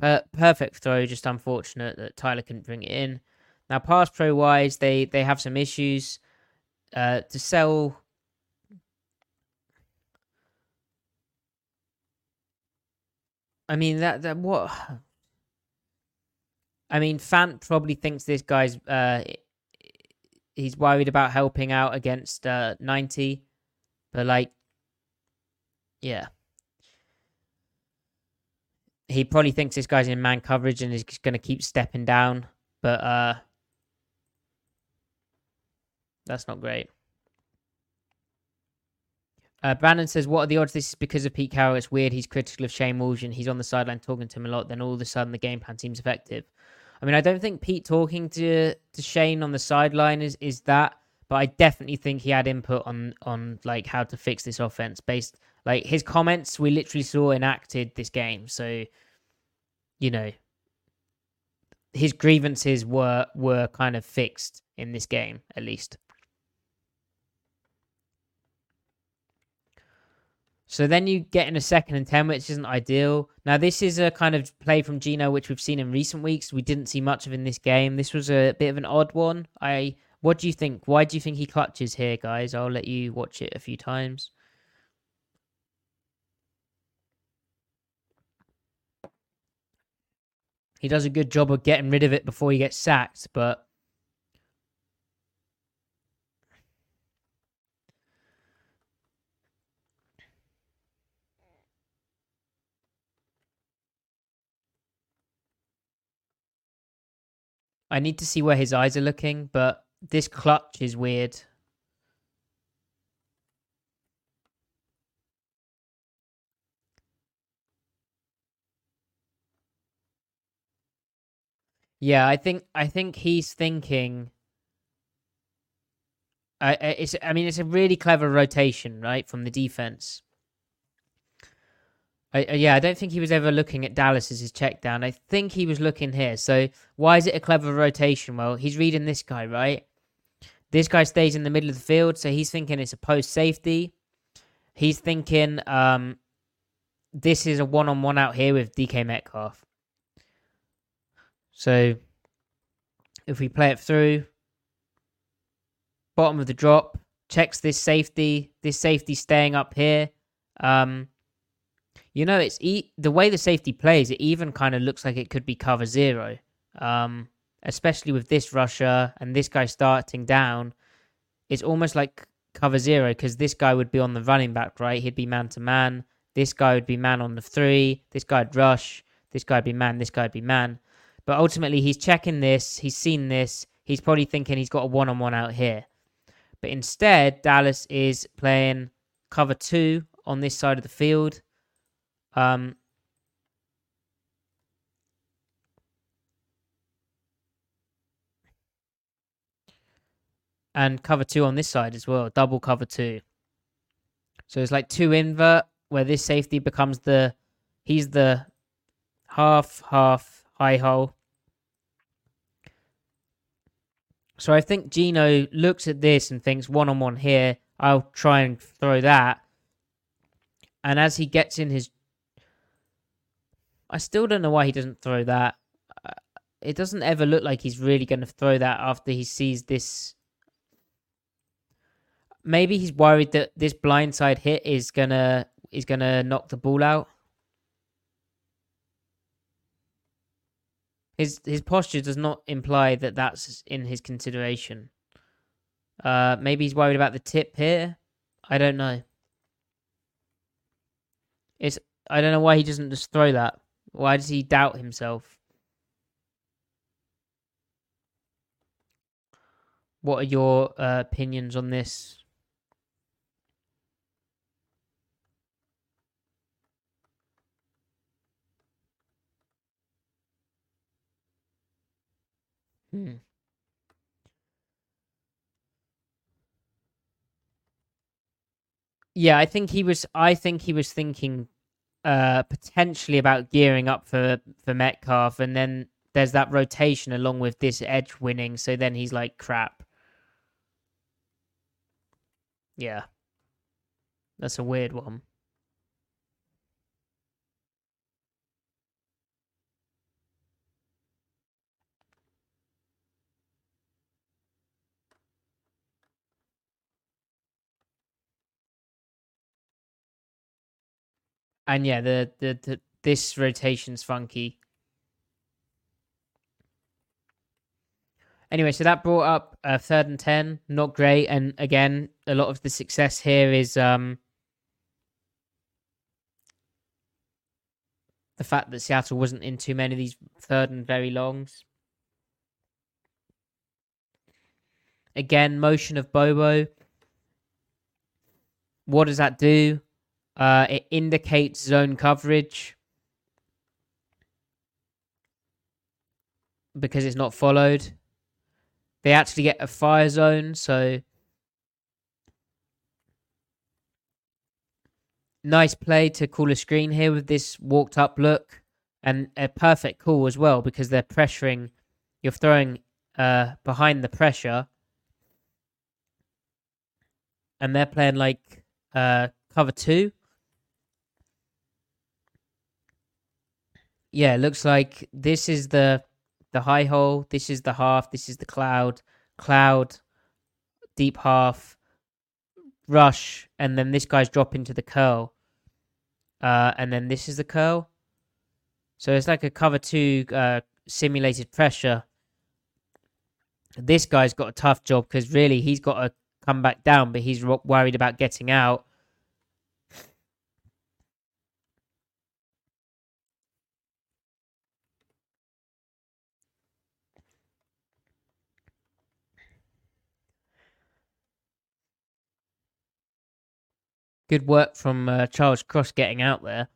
Per- perfect throw, just unfortunate that Tyler couldn't bring it in. Now, pass pro wise, they they have some issues. Uh, to sell. I mean that that what. I mean, Fant probably thinks this guy's uh, he's worried about helping out against uh, ninety, but like, yeah he probably thinks this guy's in man coverage and is going to keep stepping down, but uh, that's not great. Uh, Brandon says, "What are the odds? This is because of Pete Carroll. It's weird. He's critical of Shane Walsh and He's on the sideline talking to him a lot. Then all of a sudden, the game plan seems effective. I mean, I don't think Pete talking to to Shane on the sideline is is that, but I definitely think he had input on on like how to fix this offense based like his comments, we literally saw enacted this game. So, you know, his grievances were were kind of fixed in this game, at least. So then you get in a second and 10, which isn't ideal. Now, this is a kind of play from Geno, which we've seen in recent weeks. We didn't see much of in this game. This was a bit of an odd one. I, what do you think? Why do you think he clutches here, guys? I'll let you watch it a few times. he does a good job of getting rid of it before he gets sacked, but I need to see where his eyes are looking, but this clutch is weird. Yeah, I think I think he's thinking. I I- it's I mean it's a really clever rotation, right, from the defense. I, I- yeah, I don't think he was ever looking at Dallas as his check down. I think he was looking here. So why is it a clever rotation? Well, he's reading this guy, right? This guy stays in the middle of the field, so he's thinking it's a post safety. He's thinking um, this is a one on one out here with DK Metcalf. So if we play it through, bottom of the drop, checks this safety. This safety staying up here. Um, you know, it's e- the way the safety plays. It even kind of looks like it could be cover zero, um, especially with this rusher and this guy starting down. It's almost like cover zero because this guy would be on the running back, right? He'd be man to man. This guy would be man on the three. This guy'd rush. This guy'd be man. This guy'd be man. But ultimately, he's checking this. He's seen this. He's probably thinking he's got a one on one out here. But instead, Dallas is playing cover two on this side of the field. Um, and cover two on this side as well, double cover two. So it's like two invert where this safety becomes the he's the half half high hole. So I think Geno looks at this and thinks one on one here, I'll try and throw that. And as he gets in his I still don't know why he doesn't throw that. Uh, It doesn't ever look like he's really going to throw that after he sees this. Maybe he's worried that this blindside hit is gonna is gonna knock the ball out. His his posture does not imply that that's in his consideration. Uh, maybe he's worried about the tip here. I don't know. It's I don't know why he doesn't just throw that. Why does he doubt himself? What are your uh, opinions on this? Hmm. Yeah, I think he was. I think he was thinking uh potentially about gearing up for for Metcalf, and then there's that rotation along with this edge winning. So then he's like, crap. Yeah, that's a weird one. And yeah, the the, the this rotation's funky. Anyway, so that brought up uh, third and ten, not great. And again, a lot of the success here is um the fact that Seattle wasn't in too many of these third and very longs. Again, motion of Bobo. What does that do? Uh, it indicates zone coverage because it's not followed. They actually get a fire zone, so nice play to call a screen here with this walked up look and a perfect call as well because they're pressuring. You're throwing uh, behind the pressure, and they're playing like uh, cover two. Yeah, it looks like this is the the high hole, this is the half, this is the cloud, cloud, deep half, rush, and then this guy's drop into the curl. Uh, and then this is the curl. So it's like a cover two uh, simulated pressure. This guy's got a tough job because really he's got to come back down, but he's worried about getting out. Good work from uh, Charles Cross getting out there.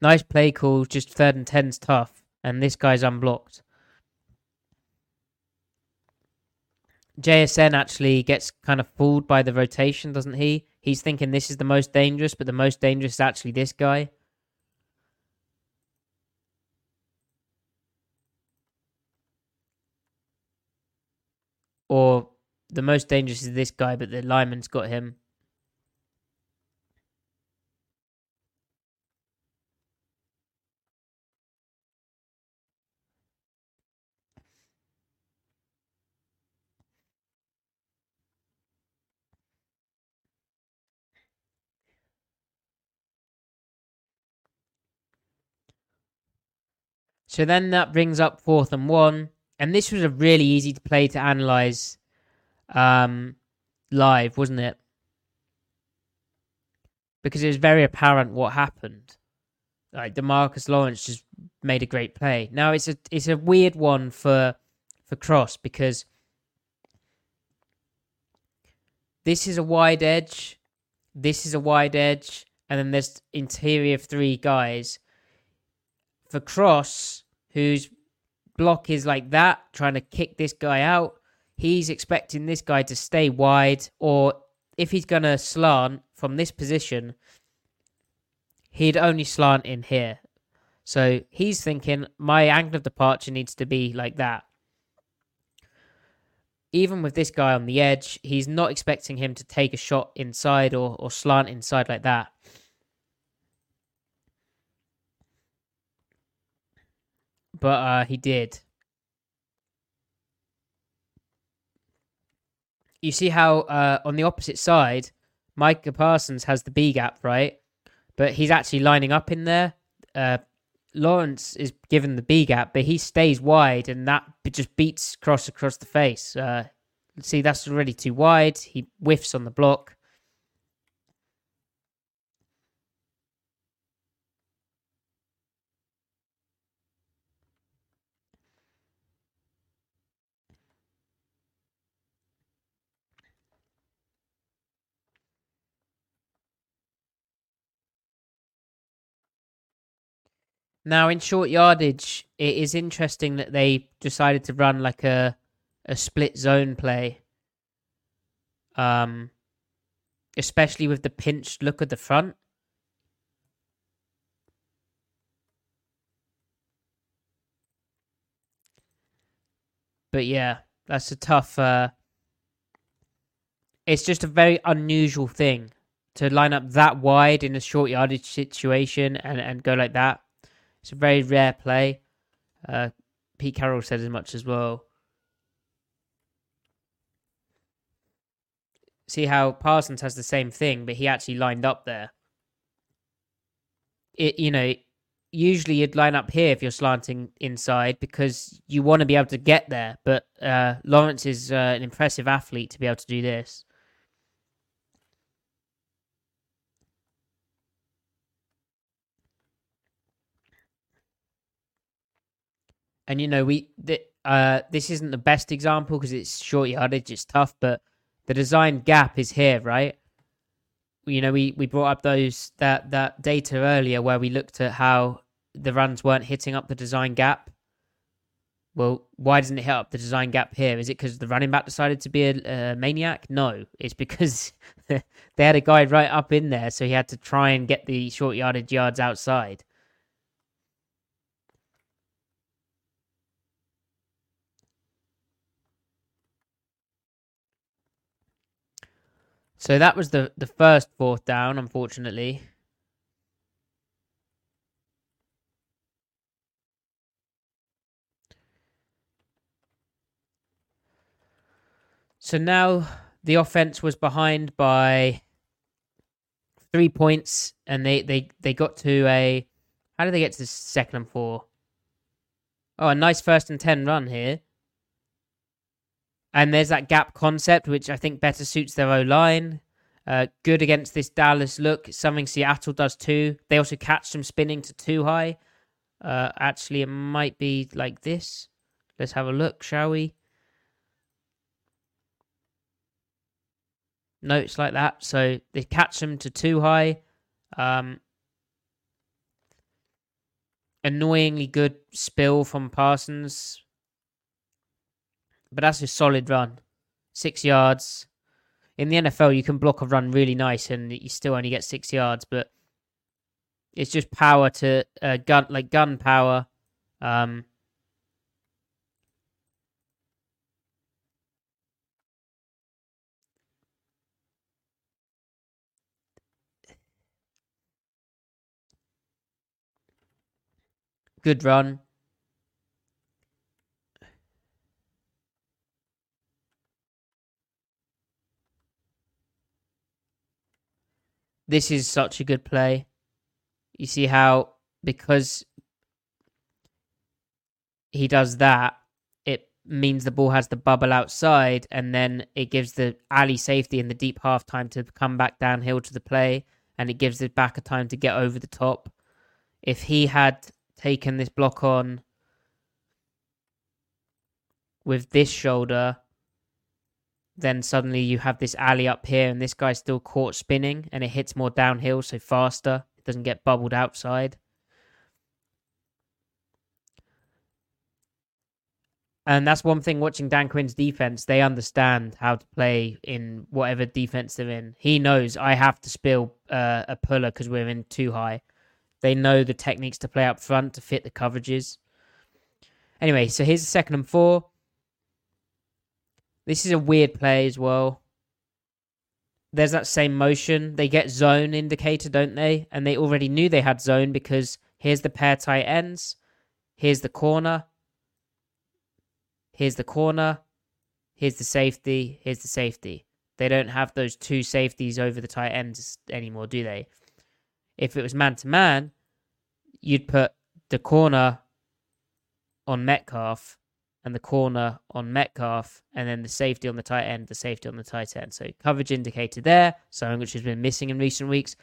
Nice play call, just third and ten's tough, and this guy's unblocked. JSN actually gets kind of fooled by the rotation, doesn't he? He's thinking this is the most dangerous, but the most dangerous is actually this guy. Or the most dangerous is this guy, but the lineman's got him. So then that brings up fourth and one. And this was a really easy play to analyze um, live, wasn't it? Because it was very apparent what happened. Like Demarcus Lawrence just made a great play. Now it's a it's a weird one for for Cross because this is a wide edge, this is a wide edge, and then there's interior of three guys. For Cross, whose block is like that, trying to kick this guy out, he's expecting this guy to stay wide, or if he's going to slant from this position, he'd only slant in here. So he's thinking my angle of departure needs to be like that. Even with this guy on the edge, he's not expecting him to take a shot inside or, or slant inside like that. But uh, he did. You see how uh, on the opposite side, Micah Parsons has the B gap, right? But he's actually lining up in there. Uh, Lawrence is given the B gap, but he stays wide, and that just beats Cross across the face. Uh, see, that's already too wide. He whiffs on the block. Now, in short yardage, it is interesting that they decided to run like a a split zone play. Um, especially with the pinched look at the front. But yeah, that's a tough. Uh, it's just a very unusual thing to line up that wide in a short yardage situation and, and go like that. It's a very rare play. Uh, Pete Carroll said as much as well. See how Parsons has the same thing, but he actually lined up there. It, you know, usually you'd line up here if you're slanting inside because you want to be able to get there. But uh, Lawrence is uh, an impressive athlete to be able to do this. And you know, we th- uh, this isn't the best example because it's short yardage, it's tough, but the design gap is here, right? You know, we, we brought up those that that data earlier where we looked at how the runs weren't hitting up the design gap. Well, why doesn't it hit up the design gap here? Is it because the running back decided to be a, a maniac? No, it's because they had a guy right up in there, so he had to try and get the short yardage yards outside. So that was the, the first fourth down, unfortunately. So now the offense was behind by three points, and they, they, they got to a. How did they get to the second and four? Oh, a nice first and 10 run here. And there's that gap concept, which I think better suits their O line. Uh, good against this Dallas look. Something Seattle does two. They also catch them spinning to two high. Uh, actually, it might be like this. Let's have a look, shall we? notes like that. So they catch them to too high. Um, annoyingly good spill from Parsons, but that's a solid run. Six yards. In the NFL, you can block a run really nice and you still only get six yards, but it's just power to uh, gun, like gun power. Um, good run. This is such a good play. You see how because he does that, it means the ball has the bubble outside, and then it gives the alley safety in the deep half time to come back downhill to the play, and it gives the back a time to get over the top. If he had taken this block on with this shoulder, then suddenly you have this alley up here, and this guy's still caught spinning, and it hits more downhill, so faster. It doesn't get bubbled outside. And that's one thing watching Dan Quinn's defense. They understand how to play in whatever defense they're in. He knows I have to spill uh, a puller because we're in two high. They know the techniques to play up front to fit the coverages. Anyway, so here's the second and four. This is a weird play as well. There's that same motion. They get zone indicator, don't they? And they already knew they had zone because here's the pair tight ends. Here's the corner. Here's the corner. Here's the safety. Here's the safety. They don't have those two safeties over the tight ends anymore, do they? If it was man to man, you'd put the corner on Metcalf and the corner on Metcalf, and then the safety on the tight end, the safety on the tight end. So coverage indicator there, something which has been missing in recent weeks.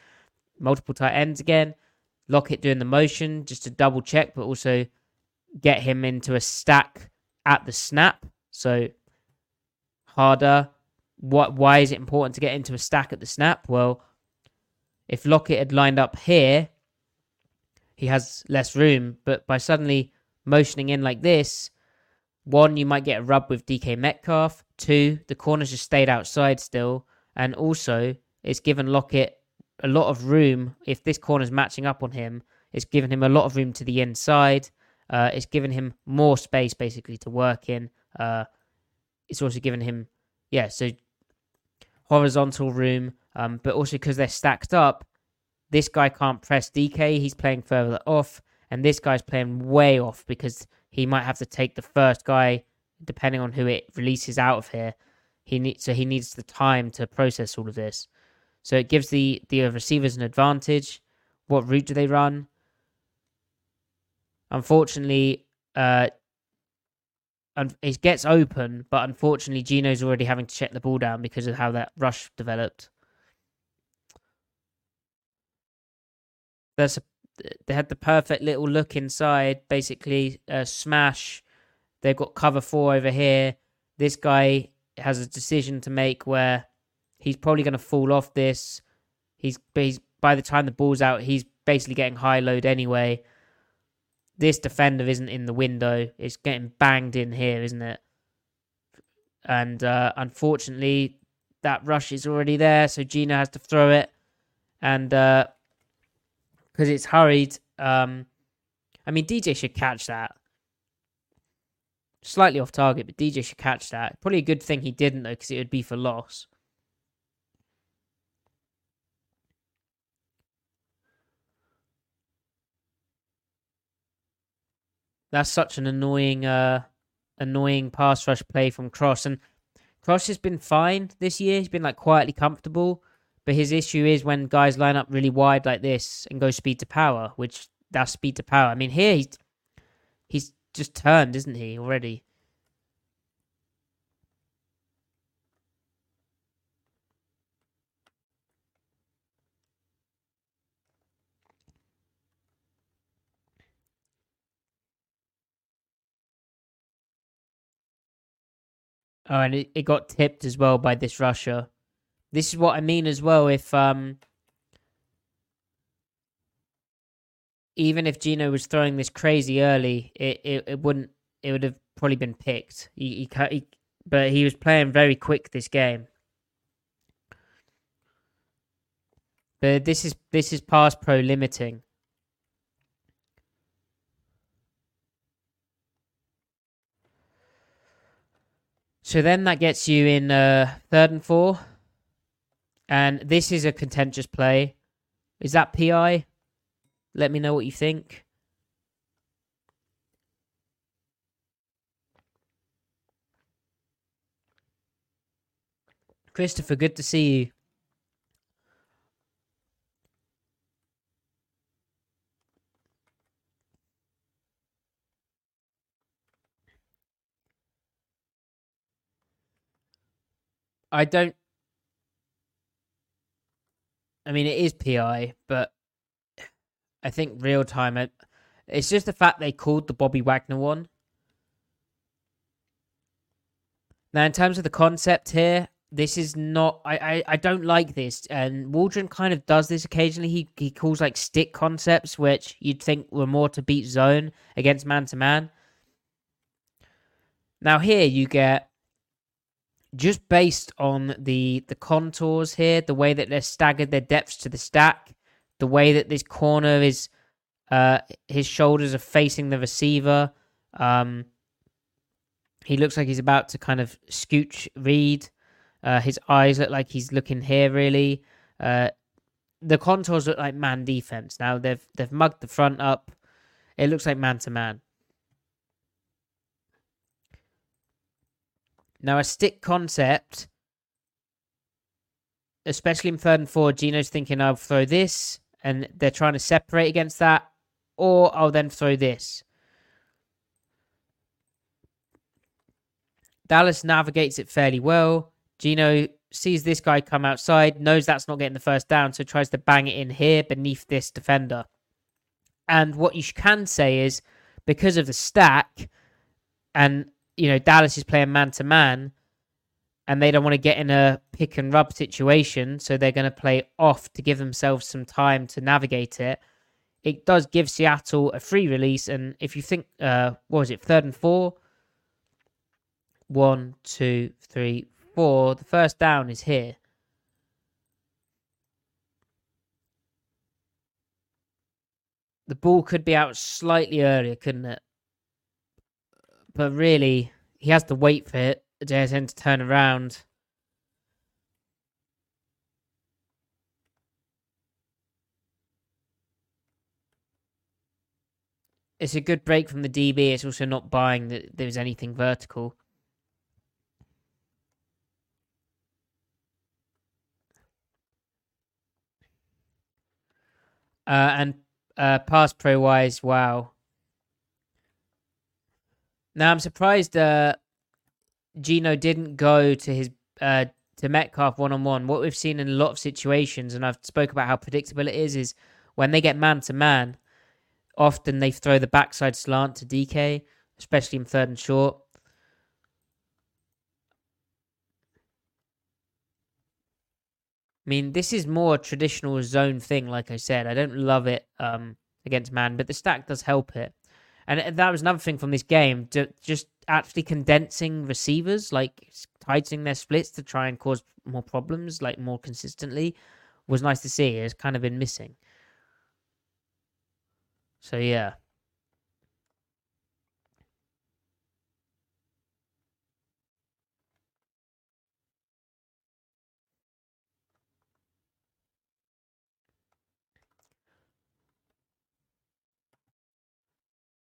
Multiple tight ends again. Lockett doing the motion just to double check, but also get him into a stack at the snap. So harder. What? Why is it important to get into a stack at the snap? Well, if Lockett had lined up here, he has less room. But by suddenly motioning in like this, one, you might get a rub with DK Metcalf. Two, the corners just stayed outside still. And also, it's given Lockett a lot of room. If this corner's matching up on him, it's given him a lot of room to the inside. Uh, it's given him more space basically to work in. Uh, it's also given him, yeah, so horizontal room, um, but also because they're stacked up, this guy can't press DK. He's playing further off, and this guy's playing way off because he might have to take the first guy, depending on who it releases out of here. He needs so he needs the time to process all of this. So it gives the the receivers an advantage. What route do they run? Unfortunately, uh, and it gets open, but unfortunately, Geno's already having to check the ball down because of how that rush developed. There's a, they had the perfect little look inside, basically a smash. They've got cover four over here. This guy has a decision to make where he's probably going to fall off this. He's, he's by the time the ball's out, he's basically getting high load anyway this defender isn't in the window. It's getting banged in here, isn't it? And uh, unfortunately, that rush is already there, so Geno has to throw it. And because it's hurried, um, I mean, DJ should catch that. Slightly off target, but DJ should catch that. Probably a good thing he didn't, though, because it would be for loss. That's such an annoying, uh, annoying pass rush play from Cross. And Cross has been fine this year. He's been like quietly comfortable. But his issue is when guys line up really wide like this and go speed to power, which that's speed to power. I mean, here he's he's just turned, isn't he, already? Oh, and it, it got tipped as well by this rusher. This is what I mean as well. If um, even if Geno was throwing this crazy early, it, it, it wouldn't. It would have probably been picked. He, he, he, but he was playing very quick this game. But this is this is pass pro limiting. So then that gets you in uh, third and four. And this is a contentious play. Is that PI? Let me know what you think. Christopher, good to see you. I don't. I mean, it is PI, but I think real time. It, it's just the fact they called the Bobby Wagner one. Now, in terms of the concept here, this is not. I, I, I don't like this, and Waldron kind of does this occasionally. He he calls like stick concepts, which you'd think were more to beat zone against man to man. Now here you get just based on the the contours here, the way that they're staggered their depths to the stack, the way that this corner is, uh, his shoulders are facing the receiver. Um, he looks like he's about to kind of scooch read. Uh, his eyes look like he's looking here really. Uh, the contours look like man defense. Now they've they've mugged the front up. It looks like man to man. Now, a stick concept, especially in third and four, Geno's thinking I'll throw this, and they're trying to separate against that, or I'll then throw this. Dallas navigates it fairly well. Geno sees this guy come outside, knows that's not getting the first down, so tries to bang it in here beneath this defender. And what you can say is because of the stack and you know, Dallas is playing man to man and they don't want to get in a pick and rub situation, so they're going to play off to give themselves some time to navigate it. It does give Seattle a free release, and if you think, uh, what was it, third and four? One, two, three, four. The first down is here. The ball could be out slightly earlier, couldn't it? But really, he has to wait for it, JSN to turn around. It's a good break from the DB. It's also not buying that there's anything vertical. Uh, and uh, pass pro wise, wow. Now I'm surprised uh, Geno didn't go to his uh, to Metcalf one on one. What we've seen in a lot of situations, and I've spoke about how predictable it is, is when they get man to man, often they throw the backside slant to DK, especially in third and short. I mean, this is more traditional zone thing, like I said. I don't love it um, against man, but the stack does help it. And uh, that was another thing from this game, just actually condensing receivers, like tightening their splits to try and cause more problems, like more consistently, was nice to see. It's kind of been missing. So yeah.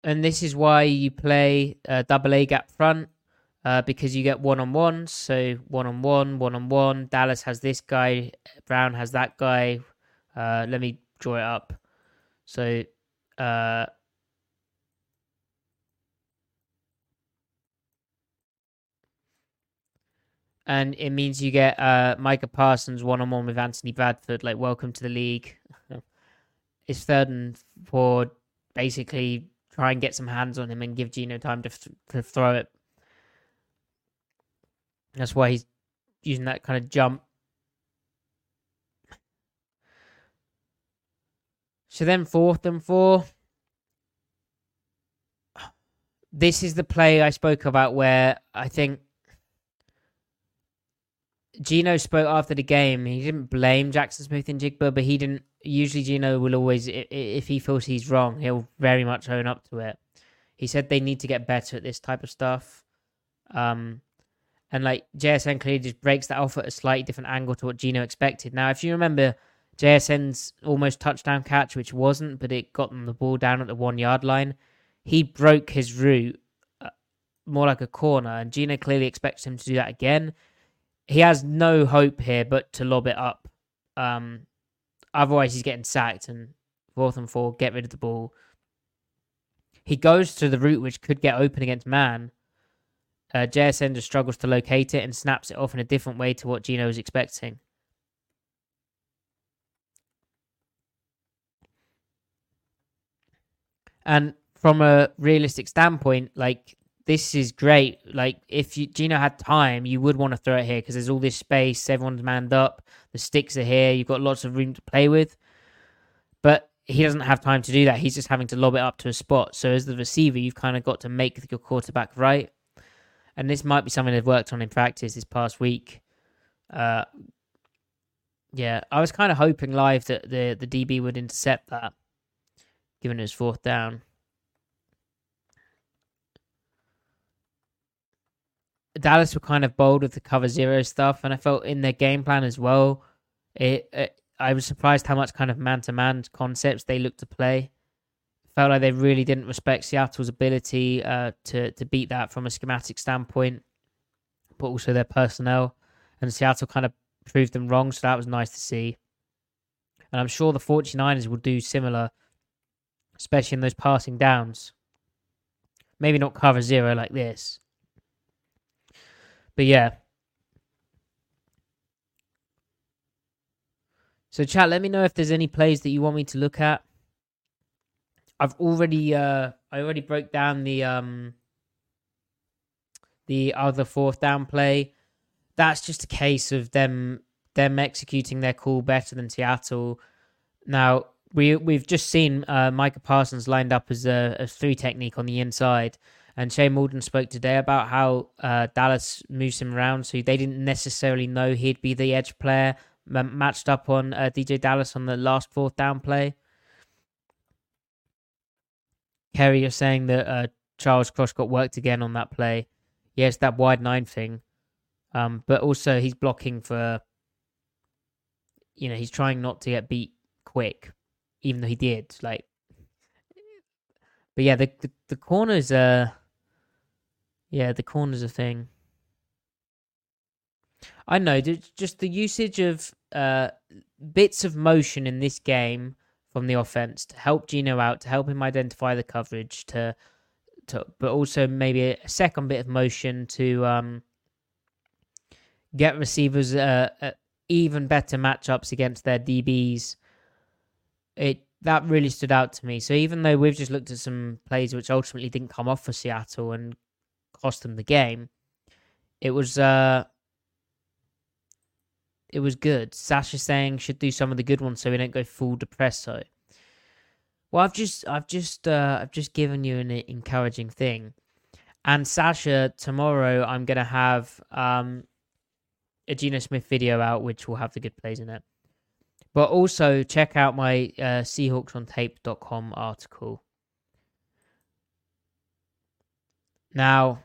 And this is why you play uh, double A gap front uh, because you get one on one. So one on one, one on one. Dallas has this guy, Brown has that guy. Uh, let me draw it up. So uh, and it means you get uh, Micah Parsons one on one with Anthony Bradford. Like, welcome to the league. it's third and four, basically try and get some hands on him and give Geno time to, th- to throw it. That's why he's using that kind of jump. So then fourth and four. This is the play I spoke about where I think Geno spoke after the game. He didn't blame Jaxon Smith-Njigba, but he didn't. Usually, Geno will always, if he feels he's wrong, he'll very much own up to it. He said they need to get better at this type of stuff. Um, and like JSN clearly just breaks that off at a slightly different angle to what Geno expected. Now, if you remember JSN's almost touchdown catch, which wasn't, but it got them the ball down at the one yard line, he broke his route uh, more like a corner, and Geno clearly expects him to do that again he has no hope here but to lob it up. Um, otherwise, he's getting sacked and fourth and four, get rid of the ball. He goes to the route which could get open against man. Uh, JSN just struggles to locate it and snaps it off in a different way to what Geno was expecting. And from a realistic standpoint, like this is great. Like if you, Geno had time, you would want to throw it here because there's all this space. Everyone's manned up. The sticks are here. You've got lots of room to play with. But he doesn't have time to do that. He's just having to lob it up to a spot. So as the receiver, you've kind of got to make your quarterback right. And this might be something they've worked on in practice this past week. Uh, yeah, I was kind of hoping live that the the DB would intercept that, given it was fourth down. Dallas were kind of bold with the cover zero stuff, and I felt in their game plan as well. It, it I was surprised how much kind of man to man concepts they looked to play. Felt like they really didn't respect Seattle's ability uh, to to beat that from a schematic standpoint, but also their personnel. And Seattle kind of proved them wrong, so that was nice to see. And I'm sure the 49ers will do similar, especially in those passing downs. Maybe not cover zero like this, but yeah. So chat, let me know if there's any plays that you want me to look at. I've already uh I already broke down the um the other fourth down play. That's just a case of them them executing their call better than Seattle. Now we we've just seen uh, Micah Parsons lined up as a, a three technique on the inside, and Shane Waldron spoke today about how uh, Dallas moves him around, so they didn't necessarily know he'd be the edge player matched up on uh, DeeJay Dallas on the last fourth down play. Kerry, you're saying that uh, Charles Cross got worked again on that play. Yes, that wide nine thing. Um, but also he's blocking for, you know, he's trying not to get beat quick, even though he did. Like, but yeah, the the, the corners uh yeah, the corner's a thing. I know, just the usage of uh, bits of motion in this game from the offense to help Geno out, to help him identify the coverage, to, to but also maybe a second bit of motion to um, get receivers uh, uh, even better matchups against their DBs. It that really stood out to me. So even though we've just looked at some plays which ultimately didn't come off for Seattle and cost them the game. It was uh it was good. Sasha saying should do some of the good ones so we don't go full depresso. Well, I've just I've just uh, I've just given you an encouraging thing. And Sasha, tomorrow I'm gonna have um a Geno Smith video out which will have the good plays in it. But also check out my uh, Seahawksontape.com article. Now,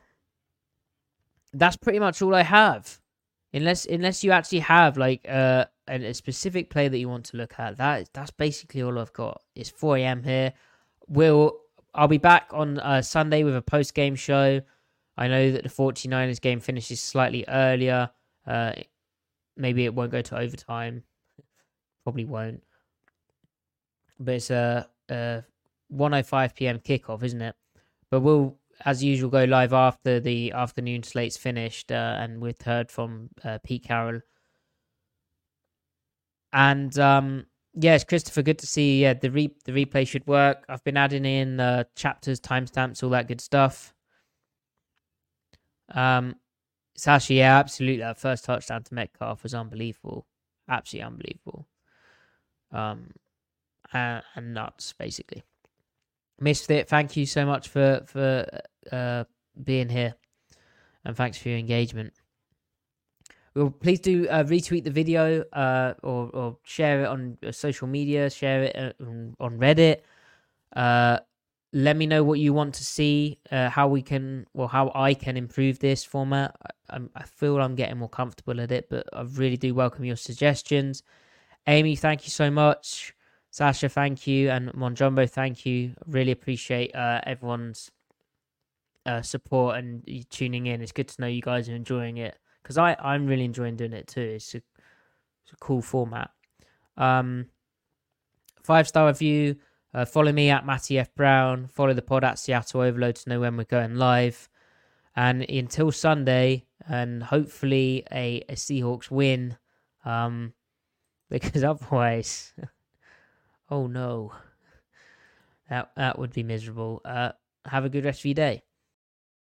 that's pretty much all I have. Unless unless you actually have like uh, a, a specific play that you want to look at, that that's basically all I've got. It's 4 a.m. here. We'll I'll be back on uh, Sunday with a post game show. I know that the 49ers game finishes slightly earlier. Uh, maybe it won't go to overtime. Probably won't. But it's a, a 1:05 p.m. kickoff, isn't it? But we'll as usual, go live after the afternoon slate's finished, uh, and we've heard from uh, Pete Carroll. And um, yes, Christopher, good to see. Yeah, the re- the replay should work. I've been adding in uh, chapters, timestamps, all that good stuff. Um, Sasha, yeah, absolutely. That first touchdown to Metcalf was unbelievable, absolutely unbelievable. Um, uh, and nuts, basically. Misfit, thank you so much for for uh, being here, and thanks for your engagement. Well, please do uh, retweet the video uh, or or share it on uh, social media, share it uh, on Reddit. Uh, let me know what you want to see, how we can, well, how I can improve this format. I, I feel I'm getting more comfortable at it, but I really do welcome your suggestions. Amy, thank you so much. Sasha, thank you, and Monjumbo, thank you. Really appreciate uh, everyone's uh, support and tuning in. It's good to know you guys are enjoying it because I I'm really enjoying doing it too. It's a, it's a cool format. Um, five star review. Uh, follow me at Matty F Brown. Follow the pod at Seattle Overload to know when we're going live. And until Sunday, and hopefully a, a Seahawks win, um, because otherwise, oh no, that that would be miserable. Uh, have a good rest of your day.